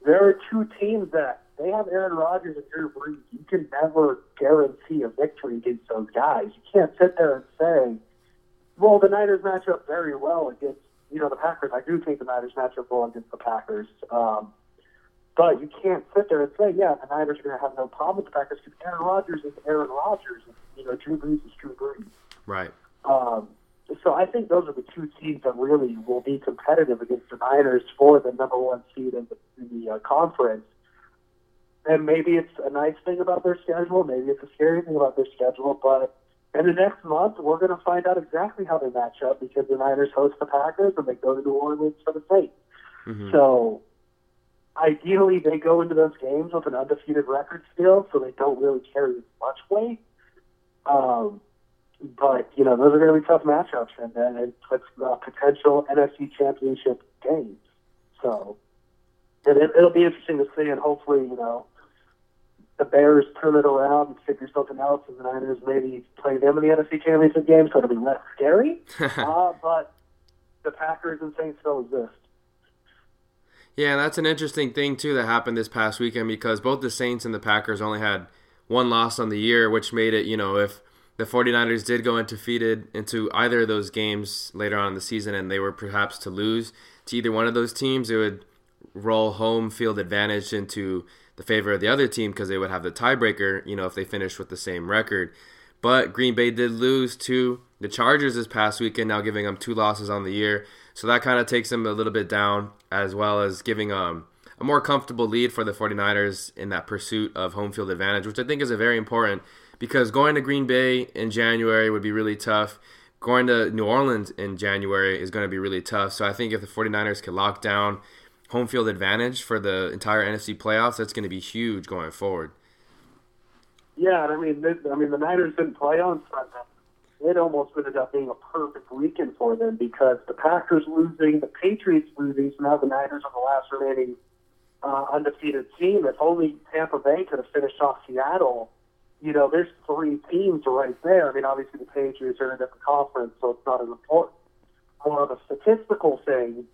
there are two teams that they have Aaron Rodgers and Drew Brees. You can never guarantee a victory against those guys. You can't sit there and say, well, the Niners match up very well against, you know, the Packers. I do think the Niners match up well against the Packers. Um, but you can't sit there and say, yeah, the Niners are going to have no problem with the Packers because Aaron Rodgers is Aaron Rodgers. And, you know, Drew Brees is Drew Brees. Right. Um, so I think those are the two teams that really will be competitive against the Niners for the number one seed in the, in the uh, conference. And maybe it's a nice thing about their schedule, maybe it's a scary thing about their schedule, but in the next month we're going to find out exactly how they match up because the Niners host the Packers and they go to New Orleans for the Saints. Mm-hmm. So ideally they go into those games with an undefeated record still, so they don't really carry much weight. Um, but you know those are going to be tough matchups, and then it puts uh, potential NFC Championship games. So and it, it'll be interesting to see, and hopefully you know the Bears turn it around and figure something else, and the Niners maybe play them in the NFC Championship game, so it'll be less scary. uh, but the Packers and Saints still exist. Yeah, that's an interesting thing too that happened this past weekend because both the Saints and the Packers only had one loss on the year, which made it, you know, if the 49ers did go undefeated into either of those games later on in the season and they were perhaps to lose to either one of those teams, it would roll home field advantage into the favor of the other team because they would have the tiebreaker, you know, if they finished with the same record. But Green Bay did lose to the Chargers this past weekend, now giving them two losses on the year. So that kind of takes them a little bit down, as well as giving um, a more comfortable lead for the 49ers in that pursuit of home field advantage, which I think is a very important because going to Green Bay in January would be really tough. Going to New Orleans in January is going to be really tough. So I think if the 49ers can lock down home field advantage for the entire NFC playoffs, that's going to be huge going forward. Yeah, I mean, I mean, the Niners didn't play on Sunday. It almost ended up being a perfect weekend for them because the Packers losing, the Patriots losing, so now the Niners are the last remaining uh, undefeated team. If only Tampa Bay could have finished off Seattle, you know, there's three teams right there. I mean, obviously the Patriots are in a different conference, so it's not as important. More of a statistical thing.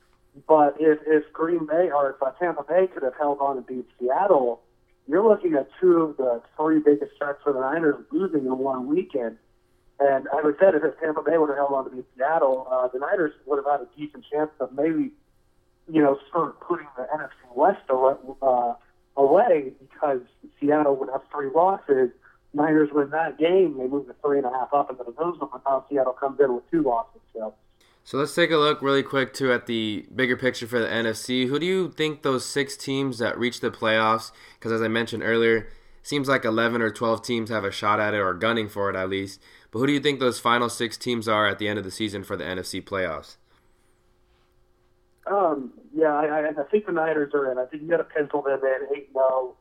But if, if Green Bay or if uh, Tampa Bay could have held on and beat Seattle, you're looking at two of the three biggest threats for the Niners losing in one weekend. And as I said, if Tampa Bay would have held on to beat Seattle, uh, the Niners would have had a decent chance of maybe, you know, sort of putting the NFC West uh, away because Seattle would have three losses Niners win that game, they move to three and a half up into the division. But now Seattle comes in with two losses. So. So let's take a look really quick too at the bigger picture for the NFC. Who do you think those six teams that reach the playoffs? Because as I mentioned earlier, seems like 11 or 12 teams have a shot at it or gunning for it at least. But who do you think those final six teams are at the end of the season for the NFC playoffs? Um, yeah, I, I think the Niners are in. I think you got to pencil them in eight zero.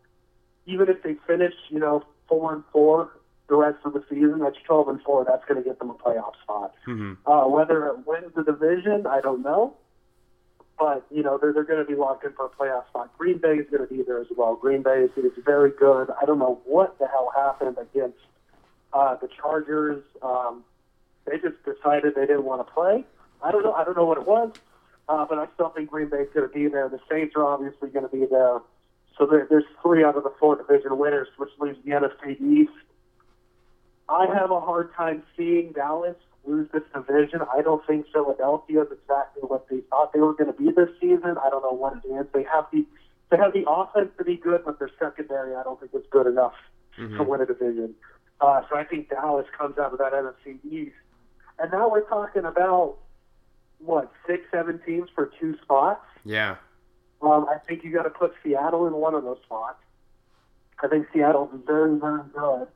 Even if they finish, you know, four and four the rest of the season. That's twelve and four. That's going to get them a playoff spot. Mm-hmm. Uh, whether it wins the division, I don't know. But you know they're they're going to be locked in for a playoff spot. Green Bay is going to be there as well. Green Bay is, is very good. I don't know what the hell happened against uh, the Chargers. Um, they just decided they didn't want to play. I don't know. I don't know what it was, uh, but I still think Green Bay is going to be there. The Saints are obviously going to be there. So there, there's three out of the four division winners, which leaves the NFC East. I have a hard time seeing Dallas lose this division. I don't think Philadelphia is exactly what they thought they were going to be this season. I don't know what it is. They have the they have the offense to be good, but their secondary I don't think is good enough Mhm. to win a division. Uh, so I think Dallas comes out of that NFC East. And now we're talking about what six, seven teams for two spots. Yeah. Um, I think you got to put Seattle in one of those spots. I think Seattle's very, very good.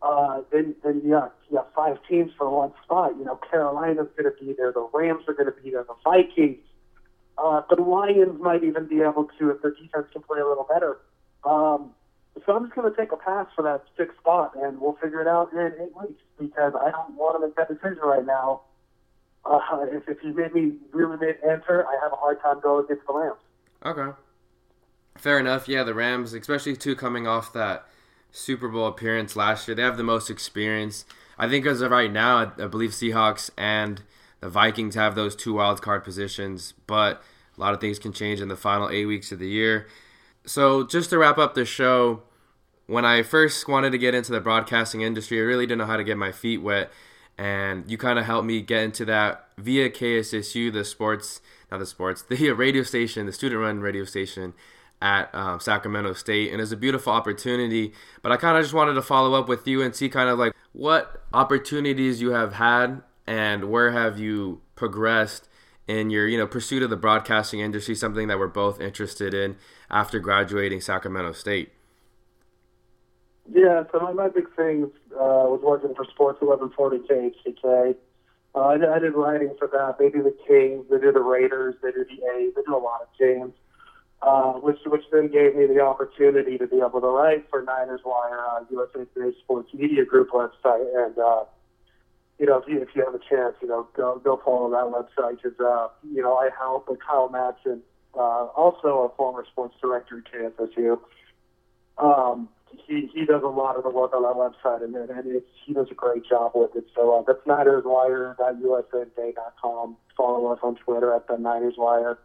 Uh, then, then got, you five teams for one spot. You know, Carolina's going to be there. The Rams are going to be there. The Vikings. Uh, the Lions might even be able to if their defense can play a little better. Um, so I'm just going to take a pass for that sixth spot, and we'll figure it out in eight weeks because I don't want to make that decision right now. Uh, if, if you made me really made answer, I have a hard time going against the Rams. Okay. Fair enough. Yeah, the Rams, especially two coming off that Super Bowl appearance last year, they have the most experience. I think as of right now, I believe Seahawks and the Vikings have those two wild card positions, but a lot of things can change in the final eight weeks of the year. So, just to wrap up the show, when I first wanted to get into the broadcasting industry, I really didn't know how to get my feet wet. And you kind of helped me get into that via KSSU, the sports, not the sports, the radio station, the student run radio station at um, Sacramento State. And it's a beautiful opportunity. But I kind of just wanted to follow up with you and see kind of like what opportunities you have had and where have you progressed in your you know pursuit of the broadcasting industry something that we're both interested in after graduating sacramento state yeah so my, my big thing uh, was working for sports 1140 KHTK uh, I, I did writing for that they do the kings they do the raiders they do the a's they do a lot of teams uh, which which then gave me the opportunity to be able to write for Niners Wire, uh, USA Today Sports Media Group website, and uh, you know, if you, if you have a chance, you know, go go follow that website because uh, you know I help with Kyle Madsen, uh, also a former sports director at KSSU. Um, he he does a lot of the work on our website, and and it's, he does a great job with it. So uh, that's NinersWire.usatoday.com. Follow us on Twitter at the Niners Wire.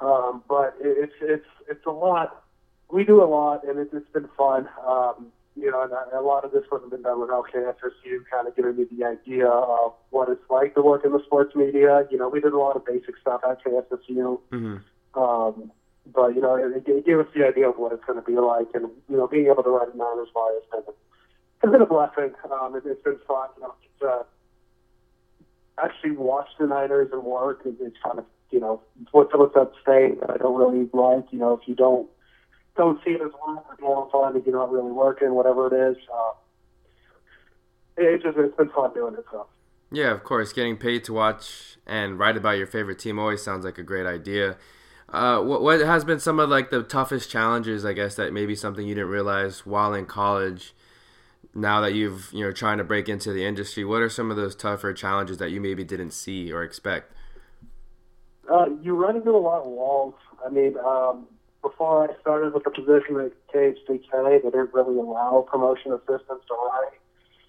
Um, but it, it's it's it's a lot. We do a lot, and it, it's been fun. Um, you know, and a lot of this would have been done without KSSU kind of giving me the idea of what it's like to work in the sports media. You know, we did a lot of basic stuff at KSSU. Mm-hmm. Um, but, you know, it, it gave us the idea of what it's going to be like. And, you know, being able to write Niners wire has been, has been a blessing. Um, it, it's been fun. You know, it's, uh, actually watch the Niners and work. It, it's kind of, you know, what's, what's that I don't really like. You know, if you don't don't see it as work or doing fun if you're not really working, whatever it is. Uh, it just it's been fun doing it. So. Yeah, of course, getting paid to watch and write about your favorite team always sounds like a great idea. Uh, what, what has been some of like the toughest challenges, I guess, that maybe something you didn't realize while in college? Now that you've you know trying to break into the industry, what are some of those tougher challenges that you maybe didn't see or expect? Uh, you run into a lot of walls. I mean, um, before I started with the position at KHTK, they didn't really allow promotion assistants to write.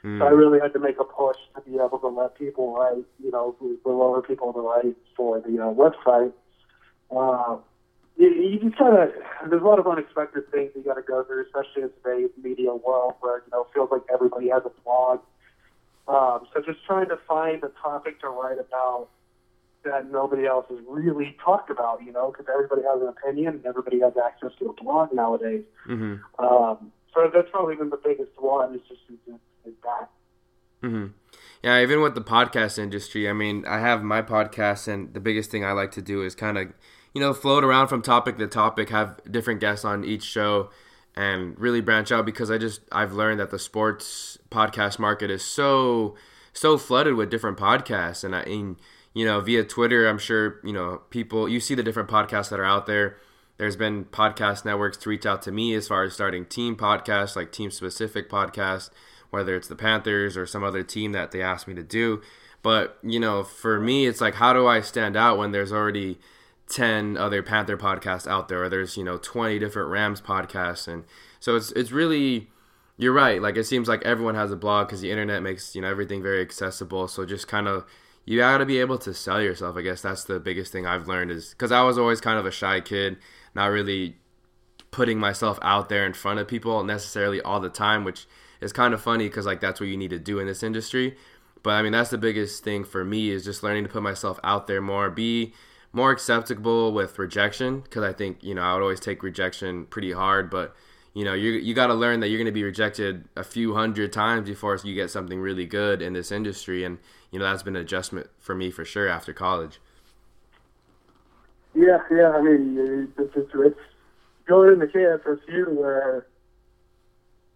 Mm. So I really had to make a push to be able to let people write, you know, the lower people to write for the uh, website. Uh, you, you just kind of, there's a lot of unexpected things you got to go through, especially in today's media world where, you know, it feels like everybody has a blog. Um, so just trying to find a topic to write about that nobody else has really talked about, you know, because everybody has an opinion and everybody has access to a blog nowadays. Mm-hmm. Um, so that's probably been the biggest one. Is just is, is that. Mm-hmm. Yeah, even with the podcast industry, I mean, I have my podcast, and the biggest thing I like to do is kind of, you know, float around from topic to topic, have different guests on each show, and really branch out because I just I've learned that the sports podcast market is so so flooded with different podcasts, and I. And, you know, via Twitter, I'm sure, you know, people, you see the different podcasts that are out there. There's been podcast networks to reach out to me as far as starting team podcasts, like team specific podcasts, whether it's the Panthers or some other team that they asked me to do. But, you know, for me, it's like, how do I stand out when there's already 10 other Panther podcasts out there, or there's, you know, 20 different Rams podcasts. And so it's, it's really, you're right. Like, it seems like everyone has a blog because the internet makes, you know, everything very accessible. So just kind of, you got to be able to sell yourself. I guess that's the biggest thing I've learned is because I was always kind of a shy kid, not really putting myself out there in front of people necessarily all the time, which is kind of funny because like that's what you need to do in this industry. But I mean, that's the biggest thing for me is just learning to put myself out there more, be more acceptable with rejection because I think you know I would always take rejection pretty hard, but you know you you got to learn that you're going to be rejected a few hundred times before you get something really good in this industry and you know that's been an adjustment for me for sure after college yeah yeah i mean it's, it's, it's going into KSSU where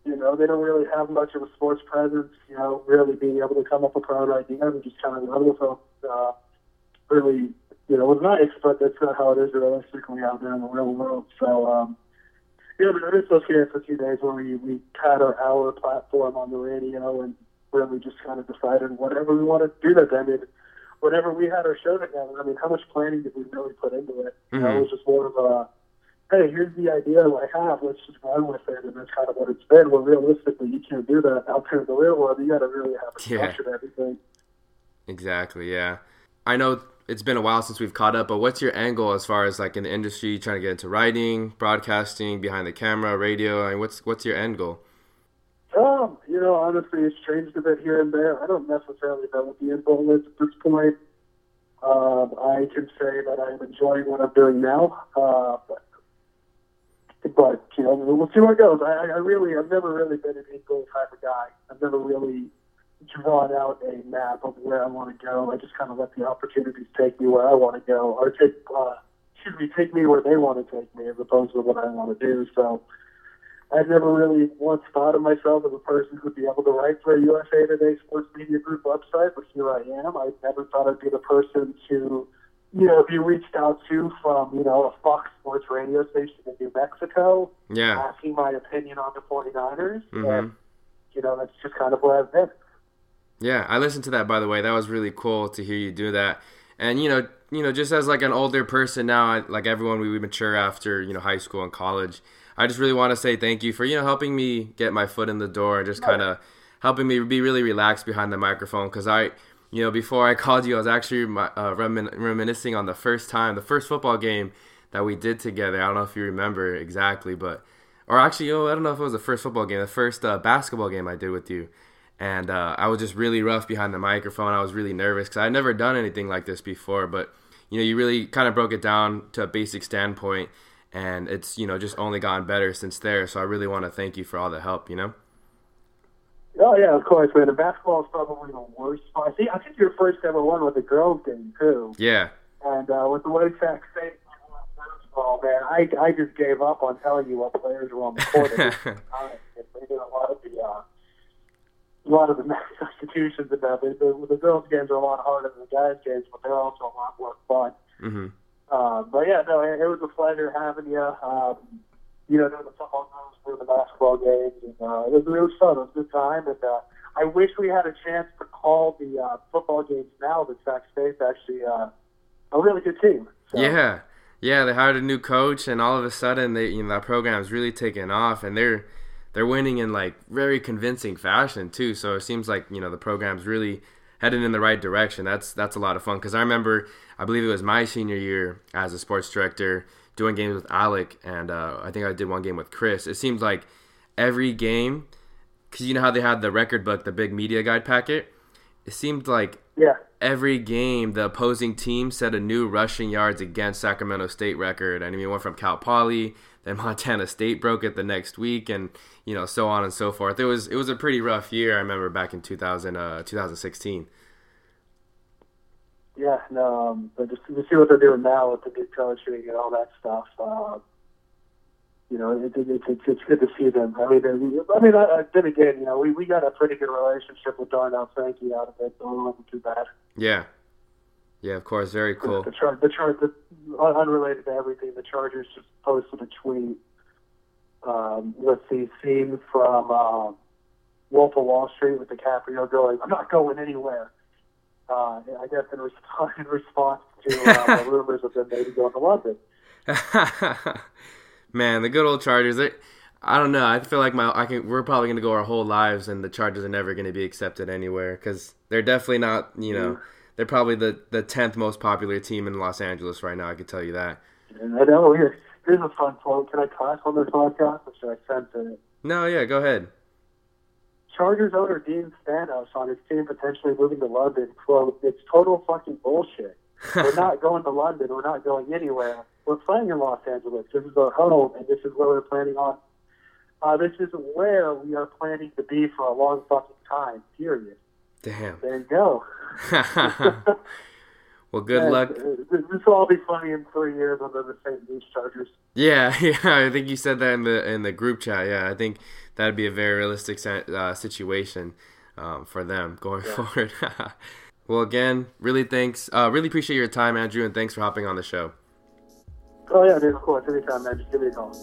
you know they don't really have much of a sports presence you know really being able to come up with our own ideas and just kind of run with them uh, really you know was nice but that's not how it is realistically out there in the real world so um yeah, but it was here for a few days where we, we had our hour platform on the radio and really just kind of decided whatever we wanted to do that day. I mean, whenever we had our show together, I mean, how much planning did we really put into it? Mm-hmm. You know, it was just more of a, hey, here's the idea I have, let's just run with it, and that's kind of what it's been. Well, realistically, you can't do that out there in the real world. You got to really have a structure yeah. everything. Exactly. Yeah. I know it's been a while since we've caught up, but what's your angle as far as like in the industry, trying to get into writing, broadcasting, behind the camera, radio? I mean, what's what's your end goal? Um, you know, honestly, it's changed a bit here and there. I don't necessarily know what the end goal is at this point. Um, I can say that I'm enjoying what I'm doing now, uh, but, but you know, we'll see where it goes. I, I really, I've never really been an end goal type of guy. I've never really drawn out a map of where I want to go. I just kind of let the opportunities take me where I want to go, or take, uh, excuse me, take me where they want to take me, as opposed to what I want to do. So. I've never really once thought of myself as a person who'd be able to write for a USA Today Sports Media Group website, but here I am. I never thought I'd be the person to, you know, be reached out to from, you know, a Fox Sports radio station in New Mexico, Yeah. asking my opinion on the 49ers. hmm And, you know, that's just kind of where I've been. Yeah, I listened to that by the way. That was really cool to hear you do that. And you know, you know, just as like an older person now, I, like everyone, we, we mature after you know high school and college. I just really want to say thank you for you know helping me get my foot in the door and just kind of helping me be really relaxed behind the microphone. Because I, you know, before I called you, I was actually uh, remin- reminiscing on the first time, the first football game that we did together. I don't know if you remember exactly, but or actually, oh, I don't know if it was the first football game, the first uh, basketball game I did with you and uh, I was just really rough behind the microphone. I was really nervous because I'd never done anything like this before. But you know, you really kind of broke it down to a basic standpoint, and it's you know just only gotten better since there. So I really want to thank you for all the help. You know. Oh, yeah, of course, man. The basketball is probably the worst. I think, I think your first ever one with a girls game, too. Yeah. And uh, with the White Sox State basketball, man, I I just gave up on telling you what players were on the court. at the time. They did a lot of the uh, a lot of the substitutions and that. The, the, the girls' games are a lot harder than the guys' games, but they're also a lot more fun. hmm Uh, but yeah, no, it, it was a pleasure having you. Um, you know, doing the football games, doing the basketball games, and uh, it was it was fun. It was a good time, and uh, I wish we had a chance to call the uh, football games now. That Sac State's actually uh, a really good team. So, Yeah. Yeah, they hired a new coach, and all of a sudden, they you know that program's really taken off, and they're they're winning in like very convincing fashion too. So it seems like you know the program's really heading in the right direction. That's that's a lot of fun because I remember I believe it was my senior year as a sports director doing games with Alec, and uh, I think I did one game with Chris. It seems like every game, because you know how they had the record book, the big media guide packet. It seemed like yeah, every game the opposing team set a new rushing yards against Sacramento State record. I mean, went from Cal Poly, then Montana State broke it the next week, and you know, so on and so forth. It was it was a pretty rough year. I remember back in 2000, uh, 2016. Yeah. No, um, but just to see what they're doing now with the good coaching and all that stuff. Uh, you know, it, it, it, it's it's good to see them. I mean, I mean, uh, then again, you know, we, we got a pretty good relationship with Darnell Sankey out of it, so it wasn't too bad. Yeah, yeah, of course, very cool. The chart, the chart, the, unrelated to everything, the Chargers just posted a tweet um, with the scene from uh, Wolf of Wall Street with DiCaprio going, "I'm not going anywhere." Uh, I guess in response, in response to uh, the rumors of them maybe going to London. Man, the good old Chargers. They, I don't know. I feel like my I can. We're probably gonna go our whole lives, and the Chargers are never gonna be accepted anywhere because they're definitely not. You know, they're probably the the tenth most popular team in Los Angeles right now. I can tell you that. And I know here, here's a fun quote. Can I cuss on this podcast, or should I censor it? No, yeah, go ahead. Chargers owner Dean Spanos on his team potentially moving to London, quote, it's total fucking bullshit. We're not going to London. We're not going anywhere. We're playing in Los Angeles. This is our home, and this is where we're planning on. Uh, this is where we are planning to be for a long fucking time, period. Damn. There you go. well, good And, luck. uh, This this will all be funny in three years under the St. Louis Chargers. Yeah, yeah. I think you said that in the in the group chat. Yeah, I think that'd be a very realistic uh, situation um, for them going forward. well, again, really thanks. Uh, really appreciate your time, Andrew, and thanks for hopping on the show. Oh, yeah, dude, of course. Anytime, man. Just give me a call.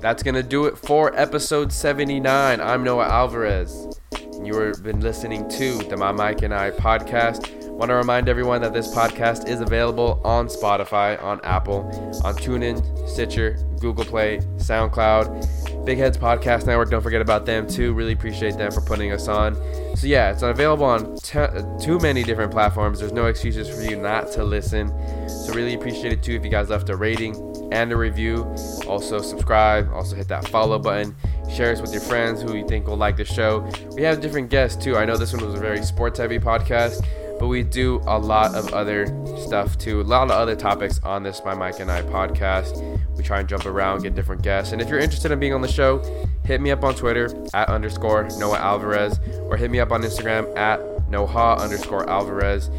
That's gonna do it for episode 79. I'm Noah Alvarez. and You have been listening to the My Mike and I podcast. Want to remind everyone that this podcast is available on Spotify, on Apple, on TuneIn, Stitcher, Google Play, SoundCloud. Big Heads Podcast Network. Don't forget about them too. Really appreciate them for putting us on. So yeah, it's available on t- too many different platforms. There's no excuses for you not to listen. So really appreciate it too if you guys left a rating and a review. Also subscribe. Also hit that follow button. Share us with your friends who you think will like the show. We have different guests too. I know this one was a very sports heavy podcast but we do a lot of other stuff too. A lot of other topics on this My Mike and I podcast. We try and jump around, get different guests. And if you're interested in being on the show, hit me up on Twitter at underscore Noah Alvarez or hit me up on Instagram at Noha underscore Alvarez.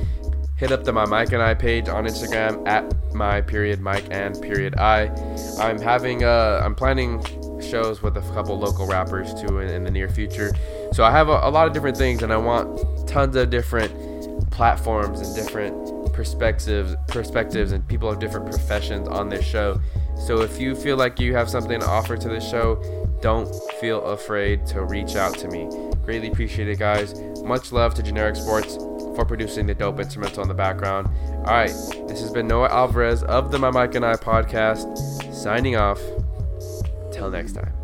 Hit up the My Mike and I page on Instagram at my period Mike and period I. I'm having uh I'm planning shows with a couple local rappers too in, in the near future. So I have a, a lot of different things and I want tons of different platforms and different perspectives perspectives and people of different professions on this show. So if you feel like you have something to offer to this show, don't feel afraid to reach out to me. Greatly appreciate it, guys. Much love to Generic Sports for producing the dope instrumental in the background. All right, this has been Noah Alvarez of the My Mike and I podcast, signing off. Till next time.